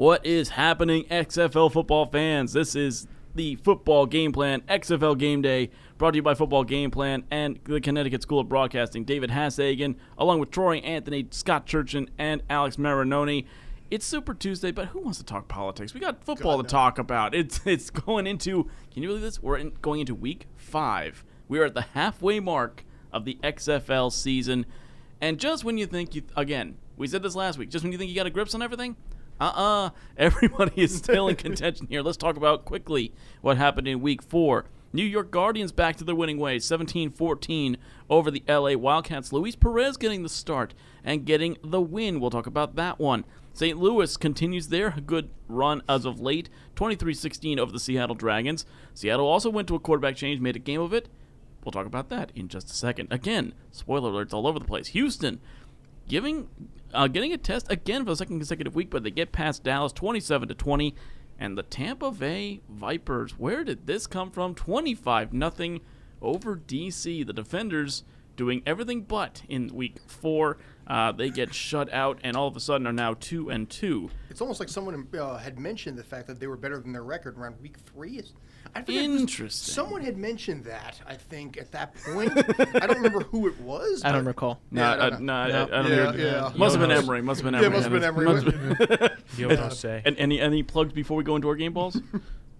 What is happening, XFL football fans? This is the football game plan, XFL game day, brought to you by Football Game Plan and the Connecticut School of Broadcasting. David Hassagen, along with Troy Anthony, Scott Churchin, and Alex Marinoni. It's Super Tuesday, but who wants to talk politics? We got football God, to no. talk about. It's it's going into. Can you believe this? We're in, going into week five. We are at the halfway mark of the XFL season, and just when you think you again, we said this last week. Just when you think you got a grips on everything, uh-uh. Everybody is still in contention here. Let's talk about quickly what happened in week four. New York Guardians back to their winning ways, 17-14 over the LA Wildcats. Luis Perez getting the start and getting the win. We'll talk about that one. St. Louis continues their good run as of late, 23-16 over the Seattle Dragons. Seattle also went to a quarterback change, made a game of it. We'll talk about that in just a second. Again, spoiler alerts all over the place. Houston giving uh, getting a test again for the second consecutive week, but they get past Dallas 27 to 20. And the Tampa Bay Vipers, where did this come from? 25 nothing over DC. The defenders doing everything but in week four. Uh, they get shut out and all of a sudden are now two and two. It's almost like someone uh, had mentioned the fact that they were better than their record around week three. It's- I forget who's- Interesting. Someone had mentioned that. I think at that point, I don't remember who it was. I don't recall. No, Yeah, I don't no, I, No. I don't Yeah, hear. yeah. Must have been Emery. Must have been Emery. Yeah, must have been Emery. Must have- Yo no say. and any any plugs before we go into our game balls?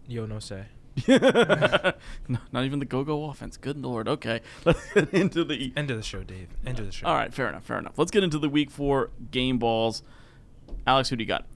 Yo no say. no, not even the go-go offense. Good lord. Okay, let's get into the. End of the show, Dave. End of the show. All right, fair enough. Fair enough. Let's get into the week four game balls. Alex, who do you got?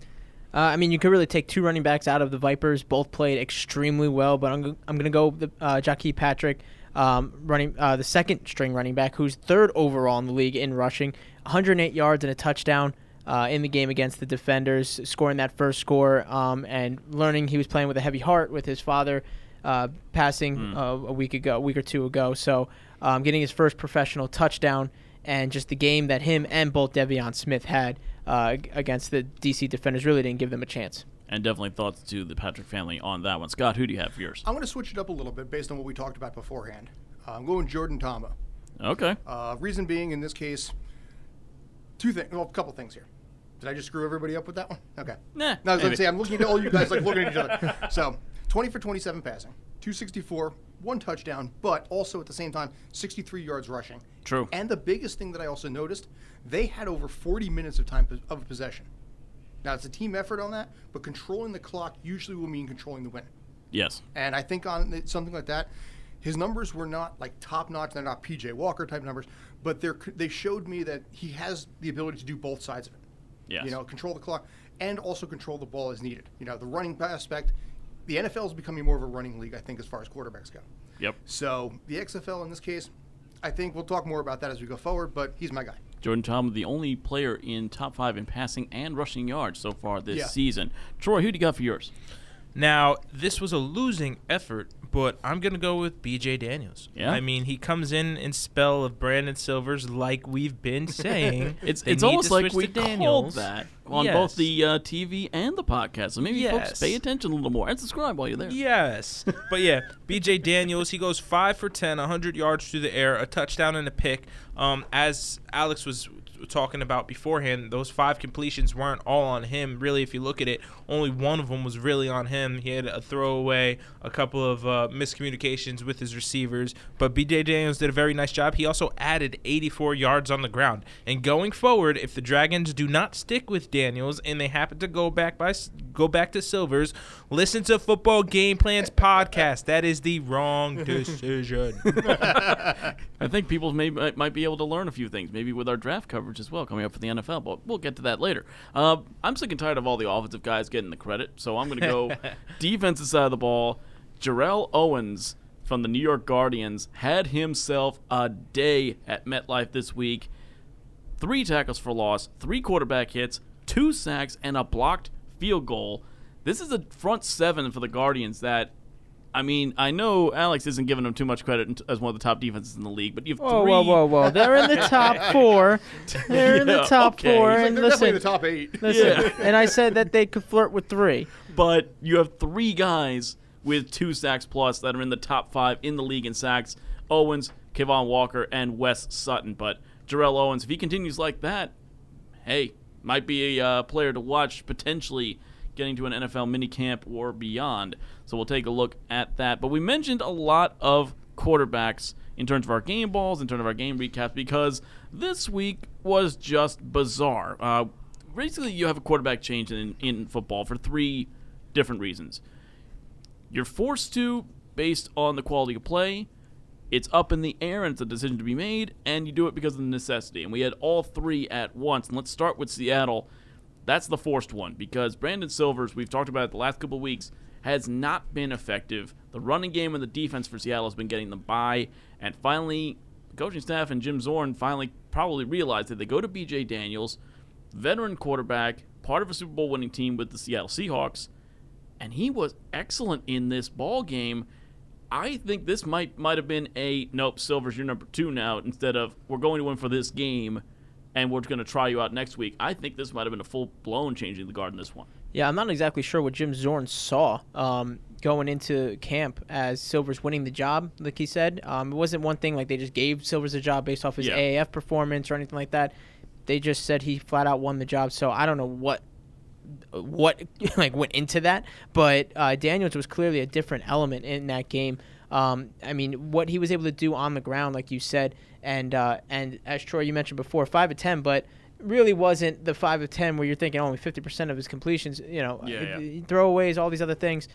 Uh, I mean, you could really take two running backs out of the Vipers. Both played extremely well, but I'm, I'm going to go with uh, Jackie Patrick, um, running uh, the second string running back, who's third overall in the league in rushing, 108 yards and a touchdown uh, in the game against the defenders, scoring that first score um, and learning he was playing with a heavy heart with his father uh, passing uh, a week ago, a week or two ago. So um, getting his first professional touchdown and just the game that him and both De'Veon Smith had uh, against the DC defenders really didn't give them a chance. And definitely thoughts to the Patrick family on that one. Scott, who do you have for yours? I'm going to switch it up a little bit based on what we talked about beforehand. Uh, I'm going Jordan Ta'amu. Okay. Uh, reason being, in this case, two things. Well, a couple things here. Did I just screw everybody up with that one? Okay. Nah, No, I was going to say I'm looking at all you guys like looking at each other. So, 20 for 27 passing, 264, one touchdown, but also at the same time 63 yards rushing. True. And the biggest thing that I also noticed, they had over 40 minutes of time of possession. Now it's a team effort on that, but controlling the clock usually will mean controlling the win. Yes. And I think on something like that, his numbers were not like top notch. They're not PJ Walker type numbers, but they're they showed me that he has the ability to do both sides of it. Yes. You know, control the clock and also control the ball as needed. You know, the running aspect. The NFL is becoming more of a running league, I think, as far as quarterbacks go. Yep. So the XFL in this case, I think we'll talk more about that as we go forward. But he's my guy. Jordan Ta'amu, the only player in top five in passing and rushing yards so far this Yeah. season. Troy, who do you got for yours? Now, this was a losing effort, but I'm going to go with BJ Daniels. Yeah? I mean, he comes in in spell of Brandon Silvers, like we've been saying. It's They it's almost like we called Daniels. that on Yes. both the uh, TV and the podcast. So maybe folks Yes. pay attention a little more and subscribe while you're there. Yes. but yeah, BJ Daniels, he goes 5 for 10, 100 yards through the air, a touchdown and a pick. Um, as Alex was talking about beforehand, those five completions weren't all on him. Really, if you look at it, only one of them was really on him. He had a throwaway, a couple of uh, miscommunications with his receivers, but BJ Daniels did a very nice job. He also added 84 yards on the ground. And going forward, if the Dragons do not stick with Daniels and they happen to go back by go back to Silvers, listen to Football Game Plans podcast. That is the wrong decision. I think people may might might be able to learn a few things, maybe with our draft coverage as well, coming up for the NFL. But we'll get to that later. Uh, I'm sick and tired of all the offensive guys getting the credit, so I'm going to go defensive side of the ball. Jarrell Owens from the New York Guardians had himself a day at MetLife this week. Three tackles for loss, three quarterback hits, two sacks, and a blocked field goal. This is a front seven for the Guardians that I mean, I know Alex isn't giving them too much credit as one of the top defenses in the league, but you have Whoa, three. whoa, whoa, whoa! They're in the top four. They're in the Yeah, top okay. four. He's Like, and they're definitely listen, in the top eight. listen. Yeah. And I said that they could flirt with three. But you have three guys with two sacks plus that are in the top five in the league in sacks: Owens, Kevon Walker, and Wes Sutton. But Jarrell Owens, if he continues like that, hey, might be a uh, player to watch potentially getting to an NFL minicamp or beyond. So we'll take a look at that. But we mentioned a lot of quarterbacks in terms of our game balls, in terms of our game recaps, because this week was just bizarre. Uh, basically, you have a quarterback change in, in football for three different reasons. You're forced to based on the quality of play. It's up in the air and it's a decision to be made, and you do it because of the necessity. And we had all three at once. And let's start with Seattle. That's the forced one because Brandon Silvers, we've talked about it the last couple weeks, has not been effective. The running game and the defense for Seattle has been getting them by. And finally, coaching staff and Jim Zorn finally probably realized that they go to BJ Daniels, veteran quarterback, part of a Super Bowl winning team with the Seattle Seahawks, and he was excellent in this ball game. I think this might might have been a nope, Silver's your number two now instead of we're going to win for this game and we're going to try you out next week. I think this might have been a full blown changing the guard in this one. Yeah, I'm not exactly sure what Jim Zorn saw um, going into camp as Silver's winning the job, like he said. Um, it wasn't one thing like they just gave Silver's a job based off his Yeah. AAF performance or anything like that. They just said he flat out won the job. So I don't know what what like went into that, but uh, Daniels was clearly a different element in that game. Um, I mean, what he was able to do on the ground, like you said, and uh, and as Troy you mentioned before, five of ten, but really wasn't the five of ten where you're thinking only fifty percent of his completions. You know, Yeah, yeah. throwaways, all these other things.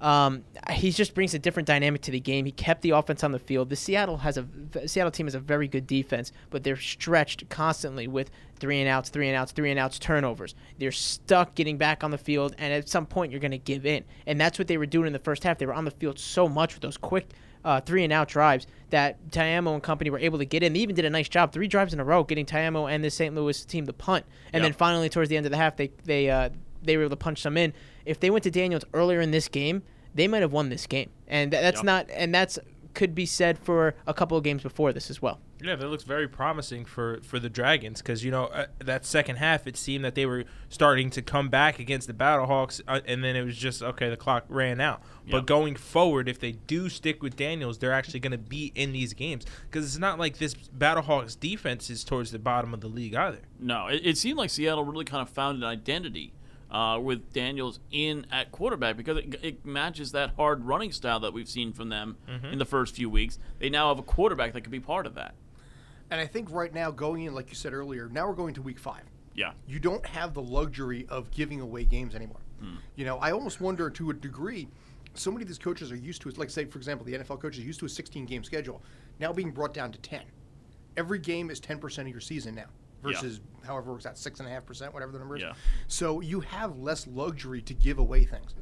Um, he just brings a different dynamic to the game. He kept the offense on the field. The Seattle has a Seattle team has a very good defense, but they're stretched constantly with three and outs, three and outs, three and outs, turnovers. They're stuck getting back on the field, and at some point you're going to give in. And that's what they were doing in the first half. They were on the field so much with those quick uh, three and out drives that Ta'amu and company were able to get in. They even did a nice job, three drives in a row, getting Ta'amu and the St. Louis team to punt. And Yeah. then finally, towards the end of the half, they they uh, they were able to punch some in. If they went to Daniels earlier in this game, they might have won this game. And th- that's Yep. not and that's could be said for a couple of games before this as well. Yeah, that looks very promising for, for the Dragons because, you know, uh, that second half, it seemed that they were starting to come back against the Battlehawks, uh, and then it was just, okay, the clock ran out. But going forward, if they do stick with Daniels, they're actually going to be in these games because it's not like this Battlehawks defense is towards the bottom of the league either. No, it, it seemed like Seattle really kind of found an identity uh, with Daniels in at quarterback because it, it matches that hard running style that we've seen from them in the first few weeks. They now have a quarterback that could be part of that. And I think right now, going in, like you said earlier, now we're going to week five. Yeah. You don't have the luxury of giving away games anymore. Hmm. You know, I almost wonder to a degree, so many of these coaches are used to it. Like, say, for example, the NFL coaches are used to a 16 game schedule, now being brought down to 10. Every game is 10% of your season now Yeah. versus however it works out, 6.5%, whatever the number is. Yeah. So you have less luxury to give away things.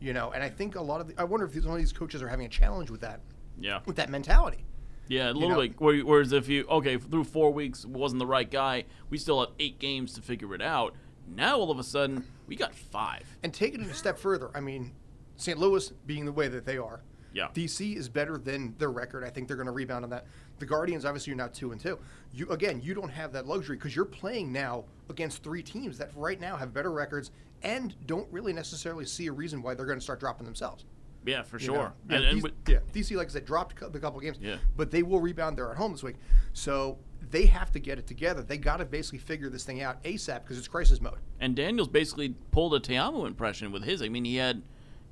You know, and I think a lot of the, I wonder if some of these coaches are having a challenge with that, Yeah. with that mentality. Yeah, a little know- bit. Whereas if you okay through four weeks wasn't the right guy, we still have eight games to figure it out. Now all of a sudden we got five. And taking it a step further, I mean, St. Louis being the way that they are, Yeah. DC is better than their record. I think they're going to rebound on that. The Guardians, obviously, you're now two and two. You again, you don't have that luxury because you're playing now against three teams that right now have better records and don't really necessarily see a reason why they're going to start dropping themselves. Yeah, for you sure. know? Yeah, And, and DC, with- yeah, DC, like I said, dropped cou- the couple games, Yeah. but they will rebound. They're at home this week, so they have to get it together. They got to basically figure this thing out ASAP because it's crisis mode. And Daniels basically pulled a Ta'amu impression with his. I mean, he had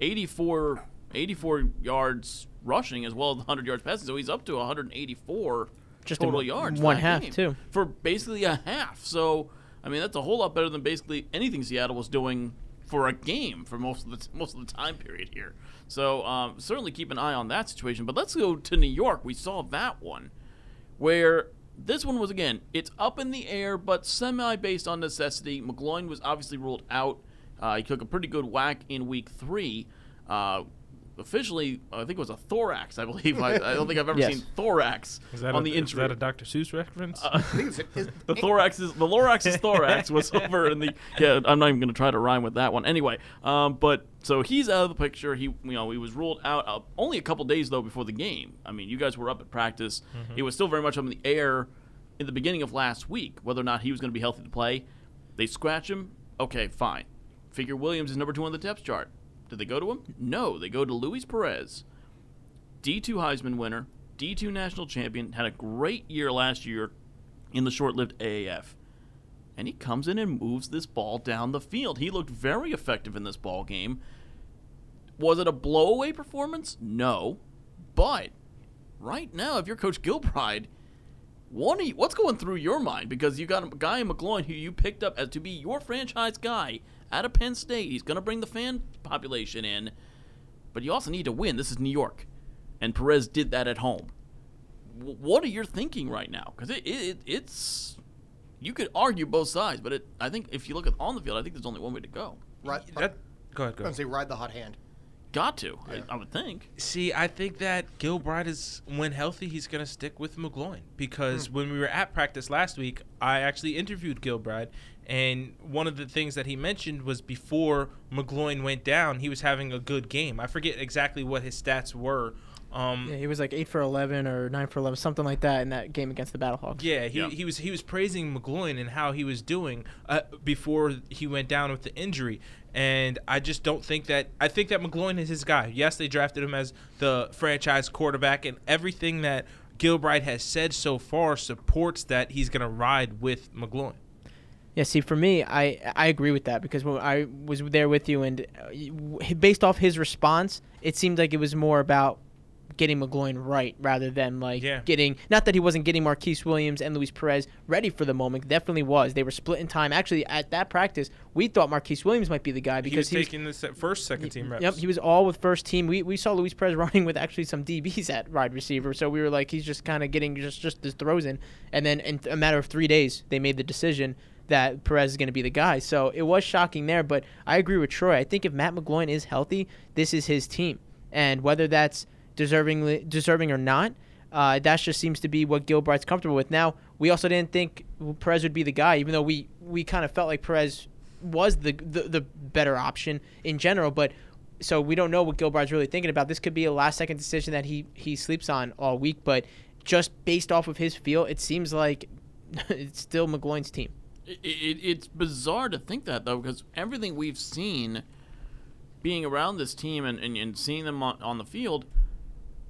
84, 84 yards rushing as well as 100 yards passing, so he's up to 184 Just in total one- yards. one half, game. too. For basically a half. So, I mean, that's a whole lot better than basically anything Seattle was doing for a game for most of the most of the time period here. So, um, certainly keep an eye on that situation. But let's go to New York. We saw that one where this one was again, it's up in the air, but semi based on necessity. McGloin was obviously ruled out. Uh, he took a pretty good whack in week three. Uh, officially, I think it was a thorax, I believe. I, I don't think I've ever Yes. seen thorax Is that, on a, the is that a Dr. Seuss reference? I think it's, it's the thorax is the Lorax's thorax was over in the yeah. I'm not even going to try to rhyme with that one. Anyway, um, but so he's out of the picture. He you know he was ruled out uh, only a couple days though before the game. I mean, you guys were up at practice. It was still very much up in the air in the beginning of last week whether or not he was going to be healthy to play. They scratch him. Okay, fine. Figure Williams is number two on the depth chart. Did they go to him? No, they go to Luis Perez. D2 Heisman winner, D2 national champion, had a great year last year in the short lived AAF. and he comes in and moves this ball down the field. He looked very effective in this ball game. Was it a blowaway performance? No. But right now, if you're Coach Gilbride, what's going through your mind? Because you got a guy in McGloin who you picked up as to be your franchise guy out of Penn State. He's going to bring the fan population in, but you also need to win. This is New York, and Perez did that at home. W- what are you thinking right now? Because it, it it's you could argue both sides, but it I think if you look at on the field, I think there's only one way to go. Right. That, go ahead, I'm go gonna ahead. say ride the hot hand. Got to, I, I would think. See, I think that Gilbride is, when healthy, he's going to stick with McGloin because hmm. when we were at practice last week, I actually interviewed Gilbride, and one of the things that he mentioned was before McGloin went down, he was having a good game. I forget exactly what his stats were. Um, Yeah, he was like eight for eleven or nine for eleven, something like that in that game against the Battlehawks. Yeah, he, Yeah. he was he was praising McGloin and how he was doing uh, before he went down with the injury, and I just don't think that I think that McGloin is his guy. Yes, they drafted him as the franchise quarterback, and everything that Gilbride has said so far supports that he's gonna ride with McGloin. Yeah, see, for me, I I agree with that because when I was there with you, and uh, based off his response, it seemed like it was more about getting McGloin right rather than like Yeah. getting. Not that he wasn't getting Marquise Williams and Luis Perez ready for the moment. Definitely was. They were split in time. Actually, at that practice, we thought Marquise Williams might be the guy He was because he was taking the se- first second team reps. Yep, he was all with first team. We, we saw Luis Perez running with actually some DBs at wide receiver, so we were like, he's just kind of getting just just his throws in. And then in a matter of three days, they made the decision that Perez is going to be the guy. So it was shocking there, but I agree with Troy. I think if Matt McGloin is healthy, this is his team, and whether that's deservingly deserving or not. Uh, that just seems to be what Gilbride's comfortable with. Now, we also didn't think Perez would be the guy, even though we, we kind of felt like Perez was the, the the better option in general. But so we don't know what Gilbride's really thinking about. This could be a last second decision that he he sleeps on all week. But just based off of his feel, it seems like it's still McGloin's team. It, it, it's bizarre to think that though, because everything we've seen, being around this team and, and, and seeing them on, on the field,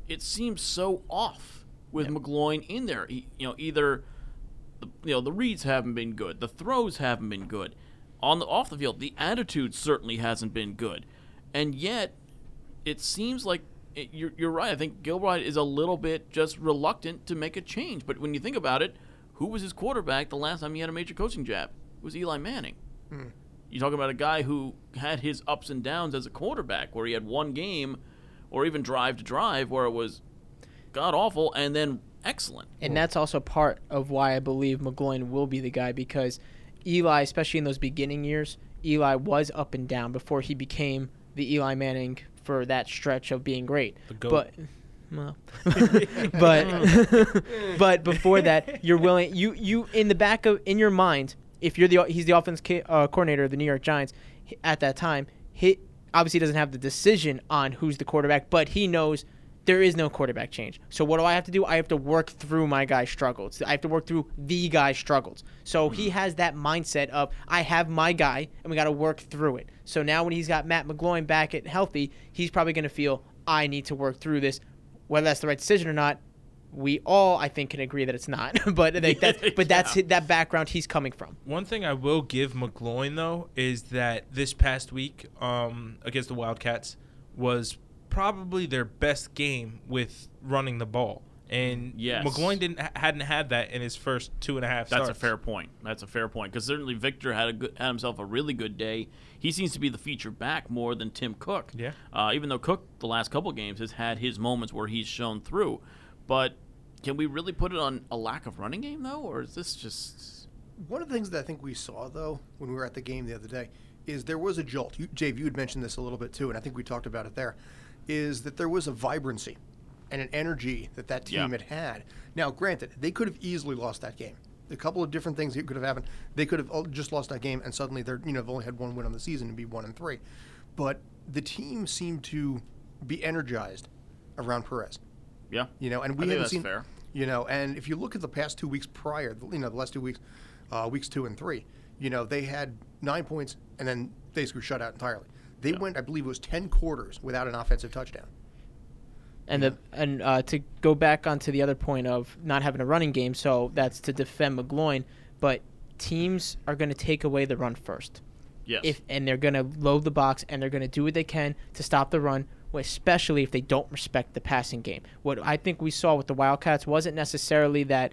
it seems so off with McGloin in there. He, you know, either the, you know the reads haven't been good, the throws haven't been good, on the off the field, the attitude certainly hasn't been good, and yet it seems like it, you're, you're right. I think Gilbride is a little bit just reluctant to make a change. But when you think about it, who was his quarterback the last time he had a major coaching job? It was Eli Manning. Hmm. You're talking about a guy who had his ups and downs as a quarterback, where he had one game, or even drive to drive, where it was god awful and then excellent. And that's also part of why I believe McGloin will be the guy because Eli, especially in those beginning years, Eli was up and down before he became the Eli Manning for that stretch of being great. The GOAT. But well, but but before that, you're willing you you in the back of in your mind, if you're the he's the offense uh, coordinator of the New York Giants at that time, he obviously doesn't have the decision on who's the quarterback, but he knows there is no quarterback change. So what do I have to do? I have to work through my guy's struggles. I have to work through the guy's struggles. So he has that mindset of I have my guy and we got to work through it. So now when he's got Matt McGloin back at healthy, he's probably going to feel I need to work through this. Whether that's the right decision or not, we all I think can agree that it's not. but like, that's, but that's Yeah. hi- that background he's coming from. One thing I will give McGloin though is that this past week um, against the Wildcats was probably their best game with running the ball, and Yes. McGloin didn't hadn't had that in his first two and a half. That's starts. a fair point. That's a fair point because certainly Victor had a good, had himself a really good day. He seems to be the feature back more than Tim Cook. Yeah. Uh, even though Cook the last couple games has had his moments where he's shown through, but can we really put it on a lack of running game though, or is this just? One of the things that I think we saw though when we were at the game the other day is there was a jolt. You, Jave, you had mentioned this a little bit too, and I think we talked about it there. Is that there was a vibrancy and an energy that that team Yeah. had had. Now, granted, they could have easily lost that game. A couple of different things that could have happened. They could have just lost that game, and suddenly they're you know they've only had one win on the season and be one and three. But the team seemed to be energized around Perez. Yeah. You know, and we I haven't that's seen. fair. You know, and if you look at the past two weeks prior, you know, the last two weeks, uh, weeks two and three, you know, they had nine points and then basically shut out entirely. They Yeah. went, I believe, it was ten quarters without an offensive touchdown. And the and uh, to go back onto the other point of not having a running game, so that's to defend McGloin. But teams are going to take away the run first. Yes. If and they're going to load the box and they're going to do what they can to stop the run, especially if they don't respect the passing game. What I think we saw with the Wildcats wasn't necessarily that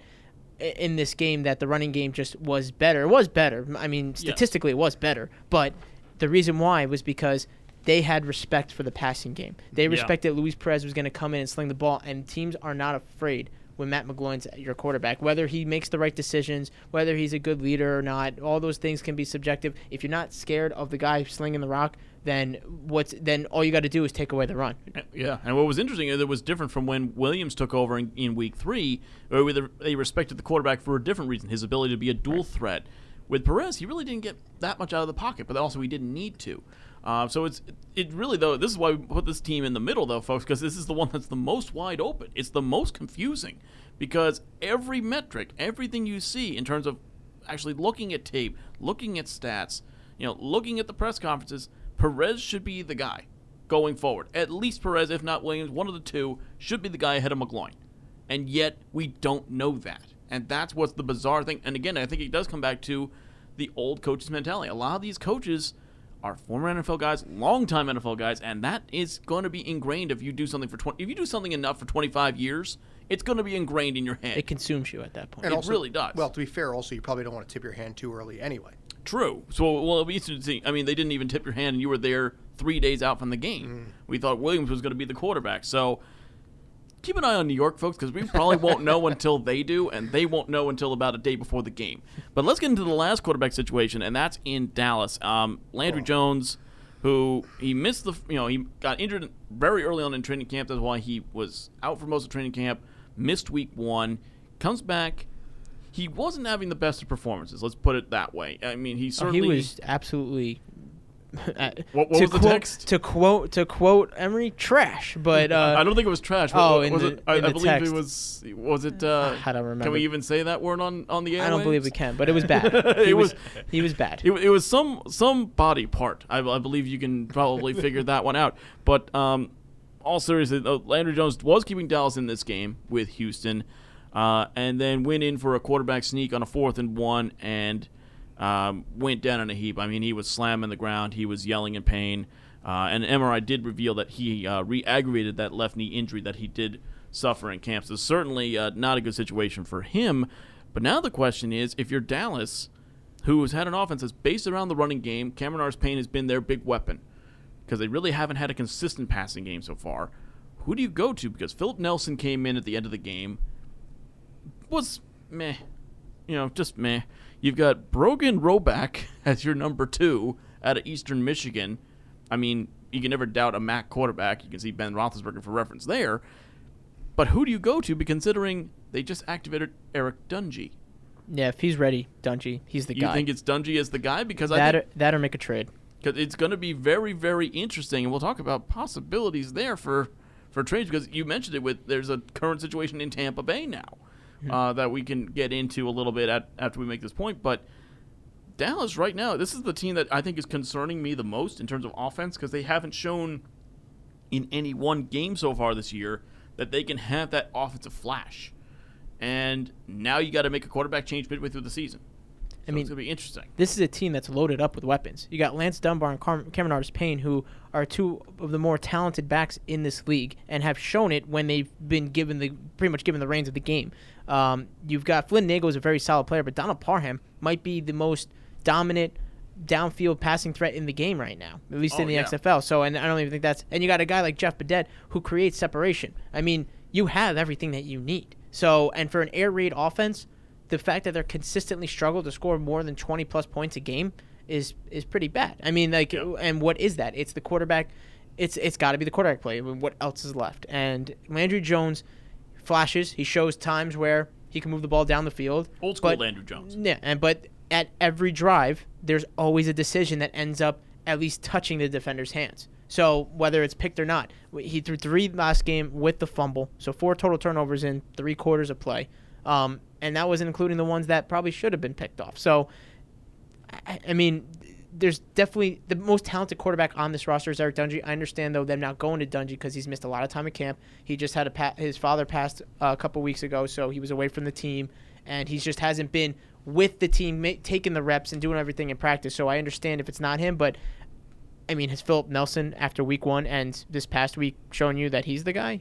in this game that the running game just was better. It was better. I mean, statistically, it was better. But the reason why was because they had respect for the passing game. They Yeah. respected Luis Perez was going to come in and sling the ball, and teams are not afraid when Matt McGloin's your quarterback. Whether he makes the right decisions, whether he's a good leader or not, all those things can be subjective. If you're not scared of the guy slinging the rock, then what's then all you got to do is take away the run. Yeah, and what was interesting is it was different from when Williams took over in, in week three, where they- they respected the quarterback for a different reason, his ability to be a dual threat. With Perez, he really didn't get that much out of the pocket, but also he didn't need to. Uh, so it's it really though. This is why we put this team in the middle though, folks, because this is the one that's the most wide open. It's the most confusing because every metric, everything you see in terms of actually looking at tape, looking at stats, you know, looking at the press conferences, Perez should be the guy going forward. At least Perez, if not Williams, one of the two should be the guy ahead of McGloin. And yet we don't know that. And that's what's the bizarre thing. And again, I think it does come back to the old coaches' mentality. A lot of these coaches are former NFL guys, longtime NFL guys, and that is going to be ingrained if you do something for 20 if you do something enough for 25 years, it's going to be ingrained in your head. It consumes you at that point. It really does. Well, to be fair, also you probably don't want to tip your hand too early anyway. True. So, well, it'll be interesting to see. I mean, they didn't even tip your hand, and you were there three days out from the game. Mm. We thought Williams was going to be the quarterback. So, keep an eye on New York, folks, because we probably won't know until they do, and they won't know until about a day before the game. But let's get into the last quarterback situation, and that's in Dallas. Um, Landry Jones, who he missed the, you know, he got injured very early on in training camp. That's why he was out for most of training camp. Missed week one, comes back. He wasn't having the best of performances. Let's put it that way. I mean, he Oh, certainly he was absolutely. uh, What- was the quote, text? To quote to quote Emery, trash. But uh, I don't think it was trash. oh, What- in was the- it? I, I believe text. it was. Was it? Uh, I don't remember. Can we even say that word on on the air? I don't believe we can. But it was bad. It He was, was- he was bad. It, it was some some body part. I, I believe you can probably figure that one out. But um, all seriously, Landry Jones was keeping Dallas in this game with Houston, uh, and then went in for a quarterback sneak on a fourth and one, and um, went down in a heap. I mean, he was slamming the ground. He was yelling in pain. Uh, and MRI did reveal that he uh, re-aggravated that left knee injury that he did suffer in camp. So certainly uh, not a good situation for him. But now the question is, if you're Dallas, who has had an offense that's based around the running game, Cameron Artis Payne has been their big weapon because they really haven't had a consistent passing game so far. Who do you go to? Because Philip Nelson came in at the end of the game, was meh, you know, just meh. You've got Brogan Roback as your number two out of Eastern Michigan. I mean, you can never doubt a MAC quarterback. You can see Ben Roethlisberger for reference there. But who do you go to, be considering they just activated Eric Dungey? yeah, if he's ready, Dungey, he's the You guy. You think it's Dungey as the guy? Because I that think or, that or make a trade. because it's going to be very, very interesting, and we'll talk about possibilities there for for trades. Because you mentioned it with there's a current situation in Tampa Bay now uh, that we can get into a little bit at, after we make this point. But Dallas right now, this is the team that I think is concerning me the most in terms of offense because they haven't shown in any one game so far this year that they can have that offensive flash. And now you got to make a quarterback change midway through the season. So I mean, it's going to be interesting. this is a team that's loaded up with weapons. You got Lance Dunbar and Car- Cameron Artis Payne, who are two of the more talented backs in this league and have shown it when they've been given the pretty much given the reins of the game. Um, you've got Flynn Nagel is a very solid player, but Donald Parham might be the most dominant downfield passing threat in the game right now, at least Oh, in the yeah. XFL. So, and I don't even think that's. And you got a guy like Jeff Badet who creates separation. I mean, you have everything that you need. So, and for an air raid offense, the fact that they're consistently struggle to score more than 20 plus points a game is is pretty bad. I mean, like, and what is that? It's the quarterback. It's it's got to be the quarterback play. I mean, what else is left? And Landry Jones flashes. He shows times where he can move the ball down the field. Old school but- Landry Jones. Yeah, and but at every drive, there's always a decision that ends up at least touching the defender's hands. So whether it's picked or not, he threw three last game with the fumble, so four total turnovers in three quarters of play, um, and that wasn't including the ones that probably should have been picked off. So, I, I mean, there's definitely the most talented quarterback on this roster is Eric Dungey. I understand though them not going to Dungey because he's missed a lot of time at camp. He just had a pa- his father passed uh, a couple weeks ago, so he was away from the team, and he just hasn't been with the team, taking the reps and doing everything in practice. So I understand if it's not him, but I mean, has Philip Nelson after week one and this past week shown you that he's the guy?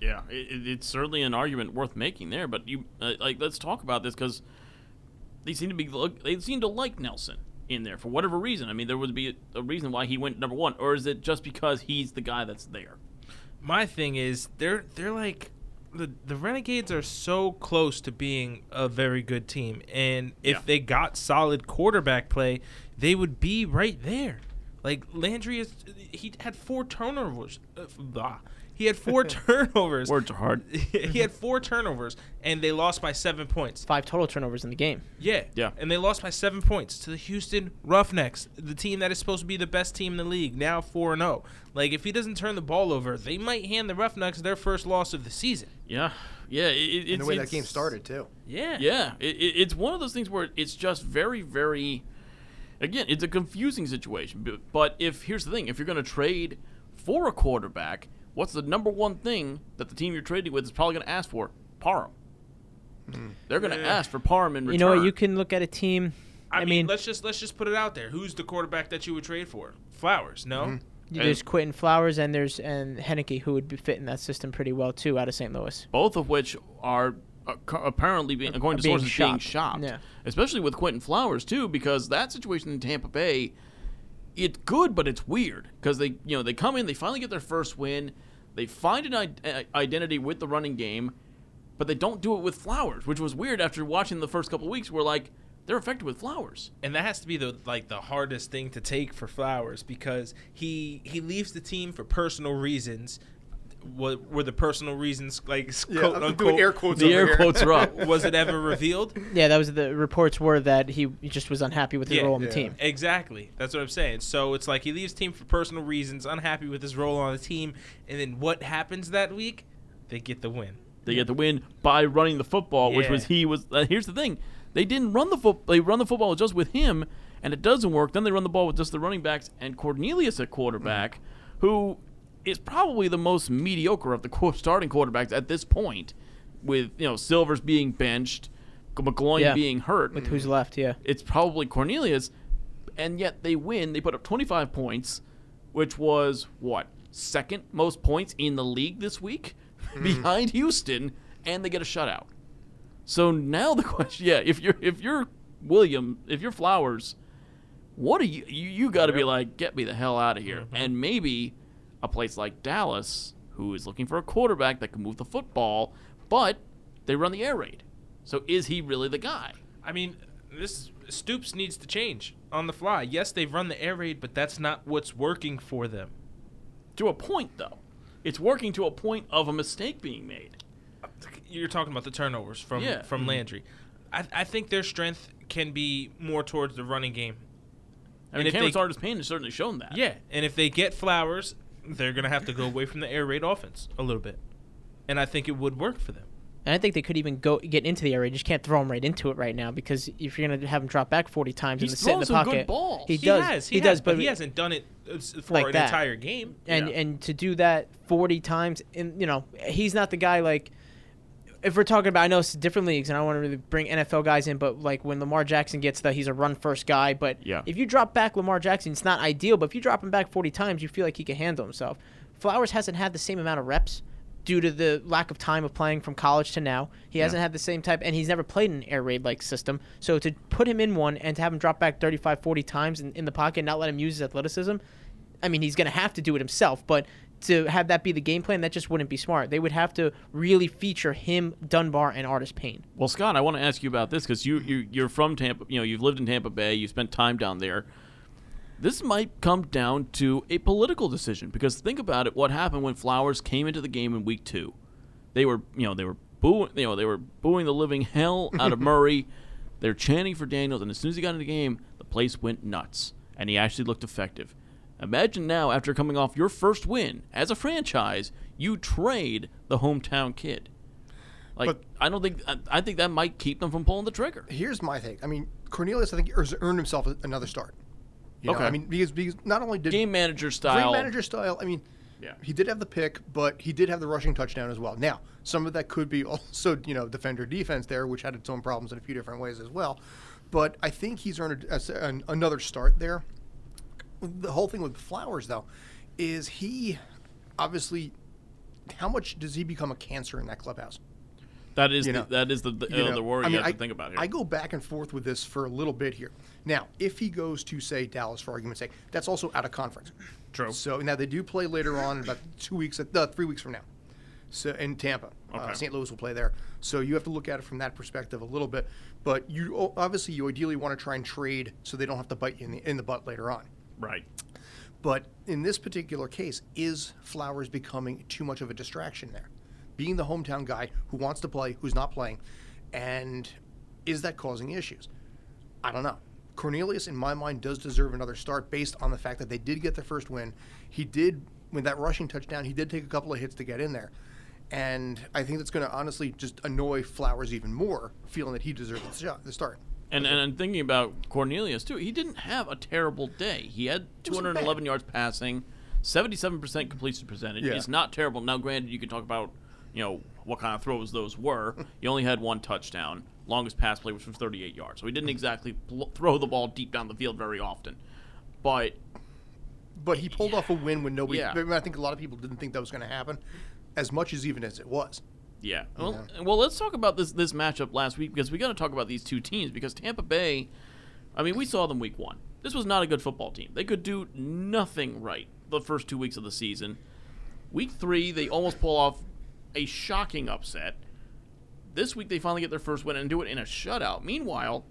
Yeah, it, it- it's certainly an argument worth making there. But you uh, like, let's talk about this because they seem to be they seem to like Nelson in there for whatever reason. I mean, there would be a, reason why he went number one, or is it just because he's the guy that's there? my thing is they're they're like the the Renegades are so close to being a very good team, and if Yeah. they got solid quarterback play, they would be right there. Like Landry is, he had four turnovers. Uh, blah. He had four turnovers. Words are hard. he had four turnovers, and they lost by seven points. Five total turnovers in the game. Yeah. Yeah. And they lost by seven points to the Houston Roughnecks, the team that is supposed to be the best team in the league, now 4 0. Like, if he doesn't turn the ball over, they might hand the Roughnecks their first loss of the season. Yeah, yeah. It, it, And it's, the way that game started too. Yeah. Yeah, it, it, it's one of those things where it's just very, very. Again, it's a confusing situation. But, but if here's the thing, if you're going to trade for a quarterback, what's the number one thing that the team you're trading with is probably going to ask for? Parham. They're going to Yeah. ask for Parham in return. You know what? You can look at a team. I, I mean, mean, let's just let's just put it out there. Who's the quarterback that you would trade for? Flowers, no? There's Quinton Flowers and there's and Heinicke who would be fit in that system pretty well too out of St. Louis. both of which are uh, apparently being, according to being sources, being shopped. shopped. Yeah. Especially with Quinton Flowers too, because that situation in Tampa Bay, it's good, but it's weird because they, you know, they come in, they finally get their first win, they find an i- uh, identity with the running game, but they don't do it with Flowers, which was weird after watching the first couple weeks. We're like, they're effective with Flowers. And that has to be the like the hardest thing to take for Flowers because he he leaves the team for personal reasons. What were the personal reasons like Yeah, quote unquote? doing air quotes The over air here. quotes are up. Was it ever revealed? Yeah, that was the reports were that he just was unhappy with his Yeah. role on Yeah. the team. Exactly. That's what I'm saying. So it's like he leaves team for personal reasons, unhappy with his role on the team, and then what happens that week? They get the win. They get the win by running the football, which was he was. Uh, here's the thing: they didn't run the foot. They run the football just with him, and it doesn't work. Then they run the ball with just the running backs and Cornelius at quarterback, who is probably the most mediocre of the starting quarterbacks at this point. With you know Silvers being benched, McGloin Yeah. being hurt, With who's left, yeah. it's probably Cornelius, and yet they win. They put up 25 points, which was what second most points in the league this week, mm-hmm. behind Houston, and they get a shutout. So now the question, yeah, if you're if you're William, if you're Flowers, what are you? You, you got to be like, get me the hell out of here, mm-hmm. and maybe a place like Dallas, who is looking for a quarterback that can move the football, but they run the air raid. So is he really the guy? I mean, this Stoops needs to change on the fly. Yes, they've run the air raid, but that's not what's working for them. To a point, though. It's working to a point of a mistake being made. You're talking about the turnovers from Yeah. from mm-hmm. Landry. I, I think their strength can be more towards the running game. I mean, And if Cameron they- Sardis Payne has certainly shown that. Yeah, and if they get Flowers, they're gonna have to go away from the air raid offense a little bit, and I think it would work for them. And I think they could even go get into the area. You just can't throw him right into it right now because if you're gonna have him drop back 40 times He's and sit in the some good pocket, balls. he He does. has, he, he, does, has, but but he hasn't done it uh, for Like an that. entire game. and Yeah. and to do that 40 times in you know he's not the guy like if we're talking about I know it's different leagues and I don't want to really bring NFL guys in but like when Lamar Jackson gets the he's a run first guy but Yeah. if you drop back Lamar Jackson it's not ideal but if you drop him back 40 times you feel like he can handle himself. Flowers hasn't had the same amount of reps due to the lack of time of playing from college to now. He hasn't had the same type and he's never played an air raid like system. So to put him in one and to have him drop back 35 40 times in, in the pocket and not let him use his athleticism I mean, he's going to have to do it himself, but to have that be the game plan, that just wouldn't be smart. They would have to really feature him, Dunbar, and Artis Payne. Well, Scott, I want to ask you about this because you, you you're from Tampa. You know, you've lived in Tampa Bay. You spent time down there. This might come down to a political decision because think about it. What happened when Flowers came into the game in week two? They were, you know, they were booing, you know, they were booing the living hell out of Murray. They're chanting for Daniels, and as soon as he got in the game, the place went nuts, and he actually looked effective. Imagine now, after coming off your first win as a franchise, you trade the hometown kid. Like, But- I don't think I, I think that might keep them from pulling the trigger. Here's my take. I mean, Cornelius, I think, has earned himself another start. You know, Okay. I mean, because, because not only did Game manager great game manager style. I mean, Yeah. He did have the pick, but he did have the rushing touchdown as well. Now, some of that could be also, you know, defender defense there, which had its own problems in a few different ways as well. But I think he's earned a, a- another start there. The whole thing with Flowers, though, is he obviously. How much does he become a cancer in that clubhouse? That is You the, know, that is the the, you uh, know, the worry I you have I, to think about here. I go back and forth with this for a little bit here. Now, if he goes to say Dallas, for argument's sake, that's also out of conference. True. So now they do play later on, about two weeks, uh, three weeks from now. So in Tampa, uh, St. Louis will play there. So you have to look at it from that perspective a little bit. But you obviously you ideally want to try and trade so they don't have to bite you in the in the butt later on. Right. But in this particular case, is Flowers becoming too much of a distraction there? Being the hometown guy who wants to play, who's not playing, and is that causing issues? I don't know. Cornelius, in my mind, does deserve another start based on the fact that they did get their first win. He did, with that rushing touchdown, he did take a couple of hits to get in there. And I think that's going to honestly just annoy Flowers even more, feeling that he deserves the start. And, and and thinking about Cornelius too, he didn't have a terrible day. He had 211 yards passing, 77% completion percentage. Yeah. It's not terrible. Now, granted, you can talk about you know what kind of throws those were. he only had one touchdown. Longest pass play was from 38 yards, so he didn't mm-hmm. exactly bl- throw the ball deep down the field very often. But But he pulled off a win when nobody. Yeah. I, mean, I think a lot of people didn't think that was going to happen, as much as even as it was. Yeah. Well, well, let's talk about this this matchup last week because we got to talk about these two teams because Tampa Bay, I mean, we saw them week one. This was not a good football team. They could do nothing right the first two weeks of the season. Week three, they almost pull off a shocking upset. This week, they finally get their first win and do it in a shutout. Meanwhile,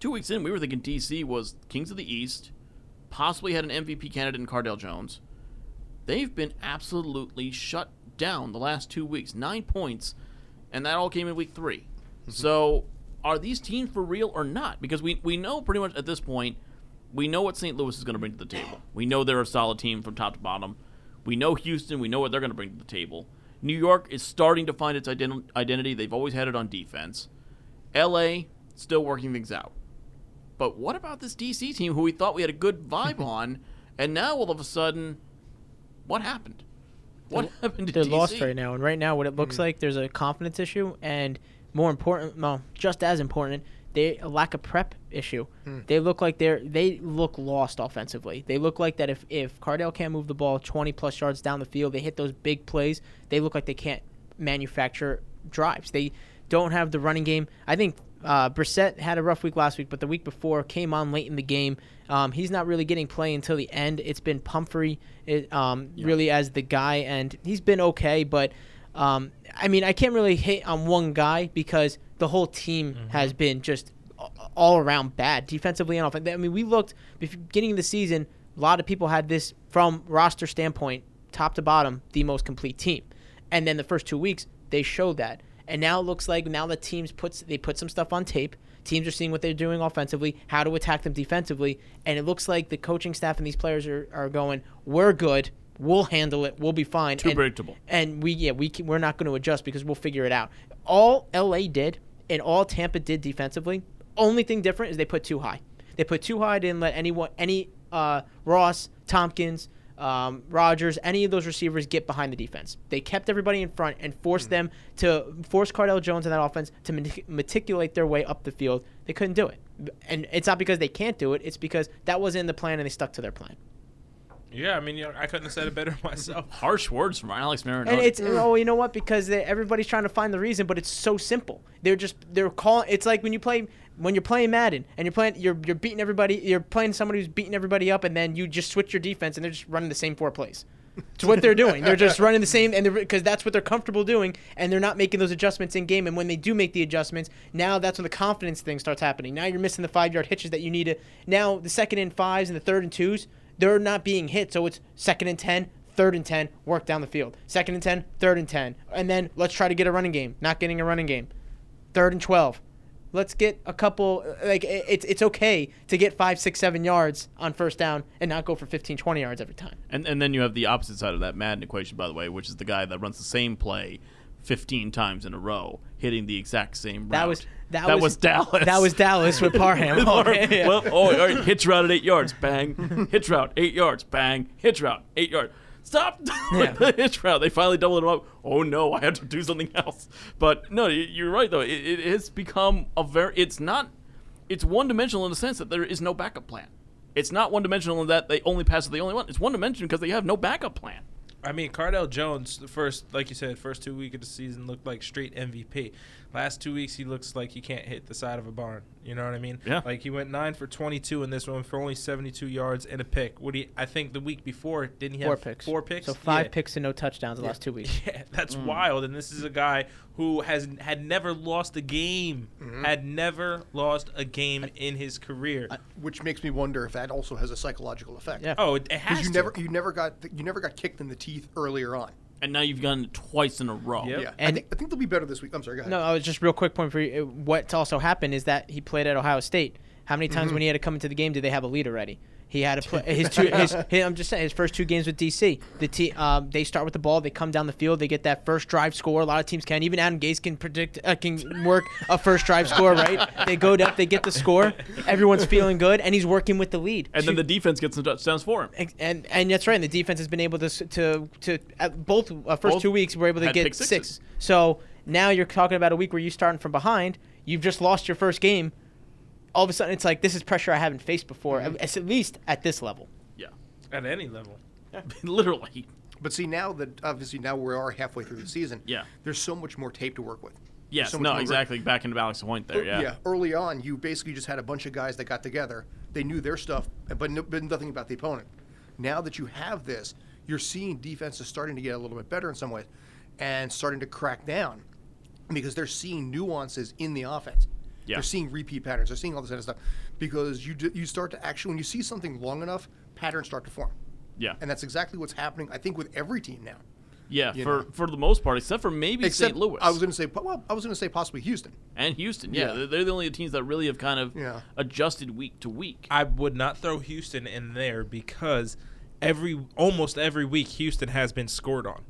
two weeks in, we were thinking DC was Kings of the East, possibly had an MVP candidate in Cardale Jones. They've been absolutely shut down the last two weeks. Nine points, and that all came in week 3 mm-hmm. So, are these teams for real or not? Because we, we know pretty much at this point, we know what St. Louis is going to bring to the table. We know they're a solid team from top to bottom. We know Houston. We know what they're going to bring to the table. New York is starting to find its ident- identity. They've always had it on defense. LA still working things out. But what about this DC team who we thought we had a good vibe on, and now all of a sudden, what happened? What happened to They're DC? lost right now, and right now, what it looks like, there's a confidence issue, and more important, well, just as important, they a lack of prep issue. Hmm. They look like they're they look lost offensively. They look like that if if Cardale can't move the ball 20 plus yards down the field, they hit those big plays. They look like they can't manufacture drives. They don't have the running game. I think uh, Brissett had a rough week last week, but the week before came on late in the game. Um, he's not really getting play until the end. It's been Pumphrey it, um, really as the guy, and he's been okay. But um, I mean, I can't really hit on one guy because the whole team has been just all around bad defensively and offensively. I mean, we looked beginning of the season. A lot of people had this from roster standpoint, top to bottom, the most complete team. And then the first two weeks, they showed that. And now it looks like now the teams puts they put some stuff on tape. Teams are seeing what they're doing offensively, how to attack them defensively, and it looks like the coaching staff and these players are, are going, "We're good. We'll handle it. We'll be fine." Too and, predictable. And we yeah we can, we're not going to adjust because we'll figure it out. All LA did and all Tampa did defensively. Only thing different is they put too high. They put too high. Didn't let anyone any uh, Ross Tompkins um, Rogers, any of those receivers get behind the defense. They kept everybody in front and forced them to force Cardale Jones and that offense to metic- meticulate their way up the field. They couldn't do it, and it's not because they can't do it. It's because that was in the plan and they stuck to their plan. Yeah, I mean, you know, I couldn't have said it better myself. Harsh words from Alex Marinoni. And it's oh, you know what? Because they, everybody's trying to find the reason, but it's so simple. They're just they're calling. It's like when you play when you're playing Madden and you're playing you're you're beating everybody. You're playing somebody who's beating everybody up, and then you just switch your defense, and they're just running the same four plays. It's what they're doing. They're just running the same, and because that's what they're comfortable doing, and they're not making those adjustments in game. And when they do make the adjustments, now that's when the confidence thing starts happening. Now you're missing the five yard hitches that you need to. Now the second and fives and the third and twos, they're not being hit. So it's second and ten, third and 10, work down the field. Second and 10, third and 10. And then let's try to get a running game. Not getting a running game. Third and 12. Let's get a couple, like, it's, it's okay to get five, six, seven yards on first down and not go for 15, 20 yards every time. And and then you have the opposite side of that Madden equation, by the way, which is the guy that runs the same play 15 times in a row, hitting the exact same route. That was that, that was, was Dallas. That was Dallas with Parham. Okay, yeah. well, oh, oh all right, hitch route at eight yards, bang. hitch route, eight yards, bang. Hitch route, eight yards. Stop Yeah. the hitch route. They finally doubled him up. Oh no, I have to do something else. But no, you're right though. It, it has become a very. It's not. It's one dimensional in the sense that there is no backup plan. It's not one dimensional in that they only pass the only one. It's one dimensional because they have no backup plan. I mean, Cardale Jones, the first, like you said, first two weeks of the season looked like straight MVP. Last two weeks, he looks like he can't hit the side of a barn. You know what I mean? Yeah. Like he went nine for 22 in this one for only 72 yards and a pick. What he? I think the week before didn't he Four have picks. Four picks. So five Yeah. picks and no touchdowns the last two weeks. Yeah, that's Mm. wild. And this is a guy who has had never lost a game. Mm-hmm. Had never lost a game in his career. Which makes me wonder if that also has a psychological effect. Yeah. oh, it, it has Because you to. never you never got you never got kicked in the teeth earlier on. And now you've gotten it twice in a row. Yep. Yeah, I think I think they'll be better this week. I'm sorry, go ahead. No, I was just real quick point for you. What's also happened is that he played at Ohio State. How many times when he had to come into the game did they have a lead already? He had to play his two. His, his, I'm just saying his first two games with DC. The te- um, they start with the ball. They come down the field. They get that first drive score. A lot of teams can. Even Adam Gase can predict uh, can work a first drive score. Right? They go up. They get the score. Everyone's feeling good, and he's working with the lead. And then the defense gets some touchdowns for him. Ex- and and that's right. And the defense has been able to to to at both uh, first Both two weeks we're able to get six. So now you're talking about a week where you're starting from behind. You've just lost your first game. All of a sudden, it's like this is pressure I haven't faced before. Mm-hmm. at- At least at this level. Yeah. at any level. Literally. But see now that obviously now we are halfway through the season. Yeah. There's so much more tape to work with. There's Yes. so no, more- exactly. Back into Alex's point there. Yeah. Early on, you basically just had a bunch of guys that got together. They knew their stuff, but, no, but nothing about the opponent. Now that you have this, you're seeing defenses starting to get a little bit better in some ways, and starting to crack down because they're seeing nuances in the offense. Yeah. They're seeing repeat patterns. They're seeing all this kind of stuff because you d- you start to actually when you see something long enough, patterns start to form, Yeah. and that's exactly what's happening. I think with every team now. Yeah. you For know. for the most part, except for maybe Except St. Louis. I was going to say, well, I was going to say possibly Houston. and Houston. Yeah, Yeah. They're, they're the only teams that really have kind of Yeah. adjusted week to week. I would not throw Houston in there because every almost every week Houston has been scored on.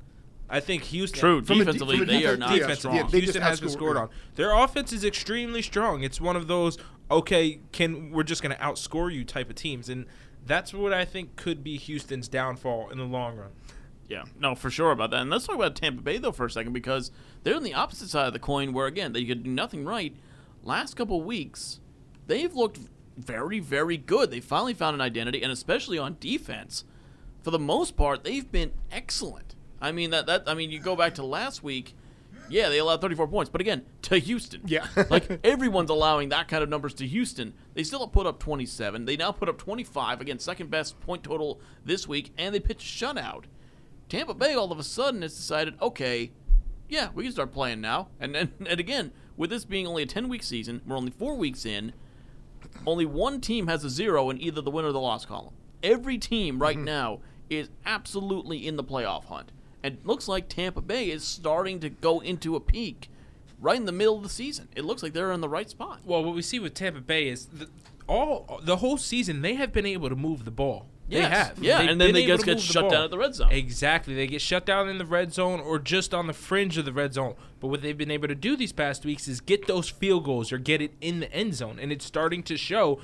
I think Houston True. From a de- defensively, from a they are not yeah, strong. yeah, they Houston has been scored on. Their offense is extremely strong. It's one of those okay, can we're just going to outscore you type of teams, and that's what I think could be Houston's downfall in the long run. Yeah, no, for sure about that. And let's talk about Tampa Bay though for a second because they're on the opposite side of the coin, where again they could do nothing right. Last couple of weeks, they've looked very, very good. They finally found an identity, and especially on defense, for the most part, they've been excellent. I mean that that I mean you go back to last week. Yeah, they allowed 34 points, but again, to Houston. Yeah. like everyone's allowing that kind of numbers to Houston. They still put up 27. They now put up 25. Again, second best point total this week, and they pitched a shutout. Tampa Bay all of a sudden has decided, okay, yeah, we can start playing now. And and, and again, with this being only a 10 week season, we're only four weeks in. Only one team has a zero in either the win or the loss column. Every team right mm-hmm. now is absolutely in the playoff hunt. And looks like Tampa Bay is starting to go into a peak right in the middle of the season. It looks like they're in the right spot. Well, what we see with Tampa Bay is the, all the whole season they have been able to move the ball. They have. Yeah, They've and then they just get shut down at the red zone. Exactly. They get shut down in the red zone or just on the fringe of the red zone. But what they've been able to do these past weeks is get those field goals or get it in the end zone, and it's starting to show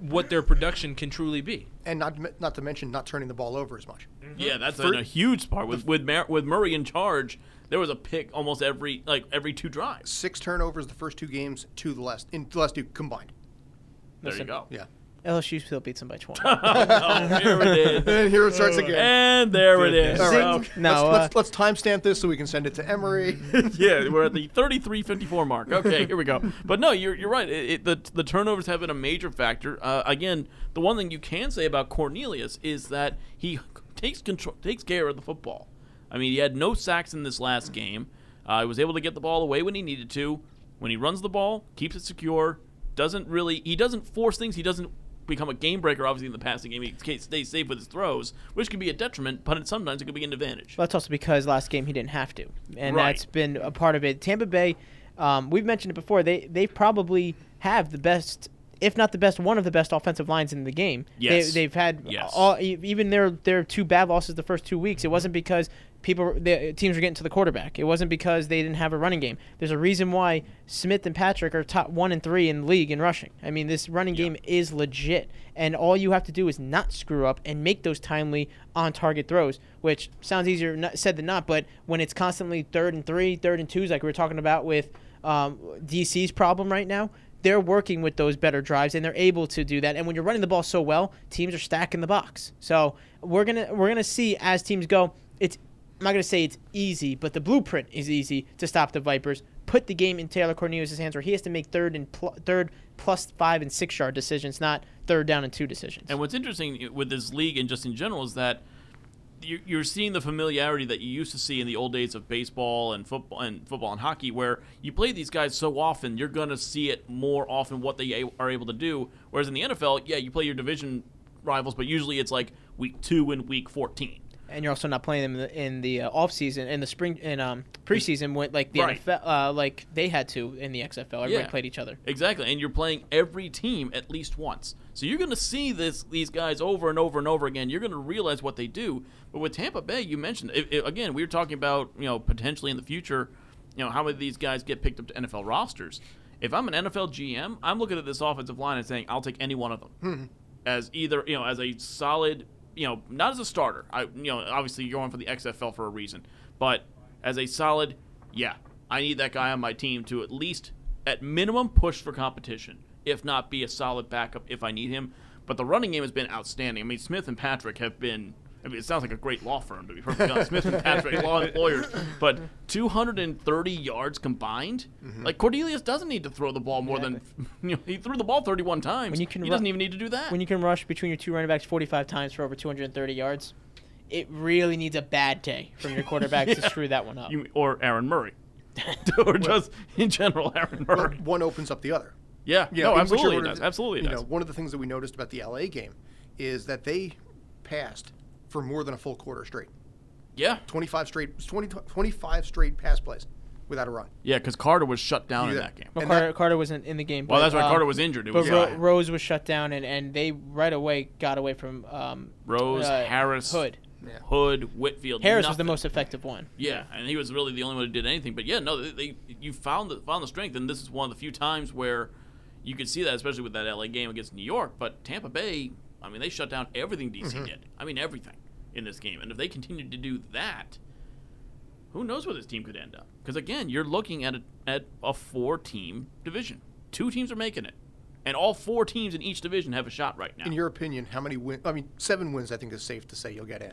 what their production can truly be. and not not to mention not turning the ball over as much. Mm-hmm. Yeah, that's For- a, a huge part with with Mar- with Murray in charge. There was a pick almost every like every two drives. Six turnovers the first two games, two the last in the last two combined. There you go. Yeah. LSU still beats them by 20. oh, here it is. And here it starts again. And there it is. All right. Okay. No, let's, uh, let's, let's timestamp this so we can send it to Emery. yeah, we're at the 33-54 mark. Okay, here we go. But no, you're you're right. It, it, the the turnovers have been a major factor. Uh, again, the one thing you can say about Cornelius is that he takes control, takes care of the football. I mean, he had no sacks in this last game. Uh, he was able to get the ball away when he needed to. When he runs the ball, keeps it secure. Doesn't really he doesn't force things. He doesn't become a game breaker. Obviously, in the passing game, he stays safe with his throws, which can be a detriment. But it, sometimes it can be an advantage. Well, that's also because last game he didn't have to, and Right. that's been a part of it. Tampa Bay, um, we've mentioned it before. They they probably have the best, if not the best, one of the best offensive lines in the game. Yes. they, they've had Yes. all, even their their two bad losses the first two weeks. It wasn't because people the teams were getting to the quarterback. It wasn't because they didn't have a running game. There's a reason why Smith and Patrick are top one and three in the league in rushing. I mean, this running game is legit, and all you have to do is not screw up and make those timely on target throws, which sounds easier said than not. But when it's constantly third and three, third and twos, like we were talking about with um, DC's problem right now. They're working with those better drives and they're able to do that. And when you're running the ball so well, teams are stacking the box. So we're gonna we're gonna see as teams go. It's I'm not gonna say it's easy, but the blueprint is easy to stop the Vipers. Put the game in Taylor Cornelius' hands, where he has to make third and pl- third plus five and six yard decisions, not third down and two decisions. And what's interesting with this league and just in general is that you- you're seeing the familiarity that you used to see in the old days of baseball and football and football and hockey, where you play these guys so often, you're going to see it more often what they are able to do. Whereas in the NFL, yeah, you play your division rivals, but usually it's like week two and week 14. And you're also not playing them in the, in the uh, off season in the spring in um preseason when like the Right. NFL uh, like they had to in the XFL. Everybody Yeah. played each other. Exactly, and you're playing every team at least once. So you're going to see this these guys over and over and over again. You're going to realize what they do. But with Tampa Bay, you mentioned it, it- again. We were talking about you know potentially in the future, you know how many of these guys get picked up to NFL rosters. If I'm an NFL GM, I'm looking at this offensive line and saying I'll take any one of them as either you know as a solid you know not as a starter. I you know obviously you're going for the XFL for a reason, but as a solid, yeah, I need that guy on my team to at least at minimum push for competition, if not be a solid backup if I need him. But the running game has been outstanding. I mean, Smith and Patrick have been. I mean, it sounds like a great law firm to be perfectly honest. Smith and Patrick, law employers, but 230 yards combined. Mm-hmm. Like Cornelius doesn't need to throw the ball more than you know. He threw the ball 31 times. When you can he ru- doesn't even need to do that. When you can rush between your two running backs 45 times for over 230 yards, it really needs a bad day from your quarterback to screw that one up. You- or Aaron Murray, or just in general Aaron But Murray. one opens up the other. Yeah, You know, in which absolutely it does. Absolutely it You does. know, one of the things that we noticed about the LA game is that they passed for more than a full quarter straight. yeah, 25 straight 20, 25 straight pass plays without a run. yeah, because Carter was shut down in that game. Well, Carter, that- Carter wasn't in the game. Well, but, that's why um, Carter was injured. It But was Ro- uh, Rose was shut down, and, and they right away got away from um, Rose, uh, Harris, Hood. Yeah. Hood, Whitfield. Harris was the most effective one. Yeah, and he was really the only one who did anything. But yeah, no, they, they you found the found the strength, and this is one of the few times where you could see that, especially with that LA game against New York. But Tampa Bay, I mean, they shut down everything DC Mm-hmm. did. I mean, everything in this game. And if they continue to do that, who knows where this team could end up? Because again, you're looking at a, at a four team division. Two teams are making it, and all four teams in each division have a shot right now. In your opinion, how many wins? I mean, seven wins. I think is safe to say you'll get in.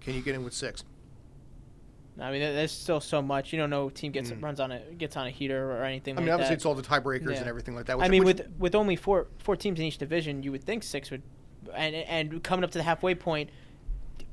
Can you get in with six? I mean, there's still so much. You don't know if team gets Mm. runs on a gets on a heater or anything I mean, like obviously that. it's all the tiebreakers Yeah. and everything like that. I mean, which- with with only four four teams in each division, you would think six would, and and coming up to the halfway point,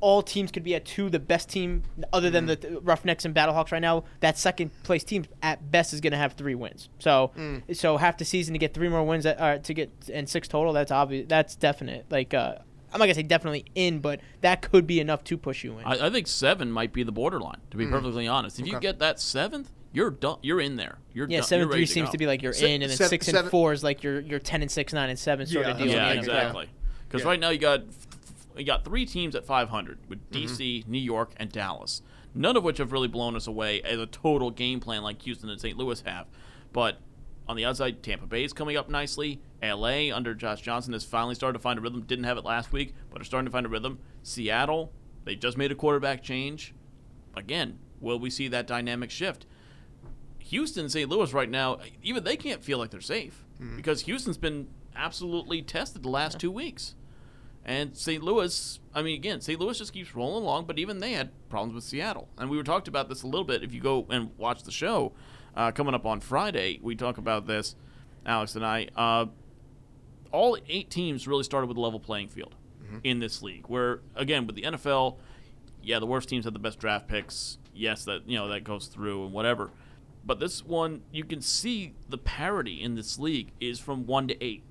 all teams could be at two. The best team, other than Mm. the Roughnecks and Battlehawks right now, that second place team at best is going to have three wins. So Mm. so half the season to get three more wins at, uh, to get and six total. That's obvious. That's definite. Like uh, I'm not gonna say definitely in, but that could be enough to push you in. I, I think seven might be the borderline. To be perfectly honest, if you Mm. Get that seventh, you're done. You're in there. You're yeah, done. seven you're three seems go. to be like you're Se- in, and then seven- six and seven- four is like you're you're ten and six, nine and seven sort Yeah, of deal. Yeah, in the NFL. exactly. Because Yeah. right now you got you got three teams at 500 with Mm-hmm. DC, New York, and Dallas. None of which have really blown us away as a total game plan like Houston and St. Louis have. But on the outside, Tampa Bay is coming up nicely. LA under Josh Johnson has finally started to find a rhythm. Didn't have it last week, but are starting to find a rhythm. Seattle, they just made a quarterback change. Again, will we see that dynamic shift? Houston, St. Louis right now, even they can't feel like they're safe because Houston's been absolutely tested the last two weeks. And St. Louis, I mean, again, St. Louis just keeps rolling along, but even they had problems with Seattle. And we were talked about this a little bit. If you go and watch the show uh, coming up on Friday, we talk about this, Alex and I. Uh, all eight teams really started with a level playing field in this league. Where again, with the NFL, yeah, the worst teams have the best draft picks. Yes, that you know that goes through and whatever. But this one, you can see the parity in this league is from one to eight,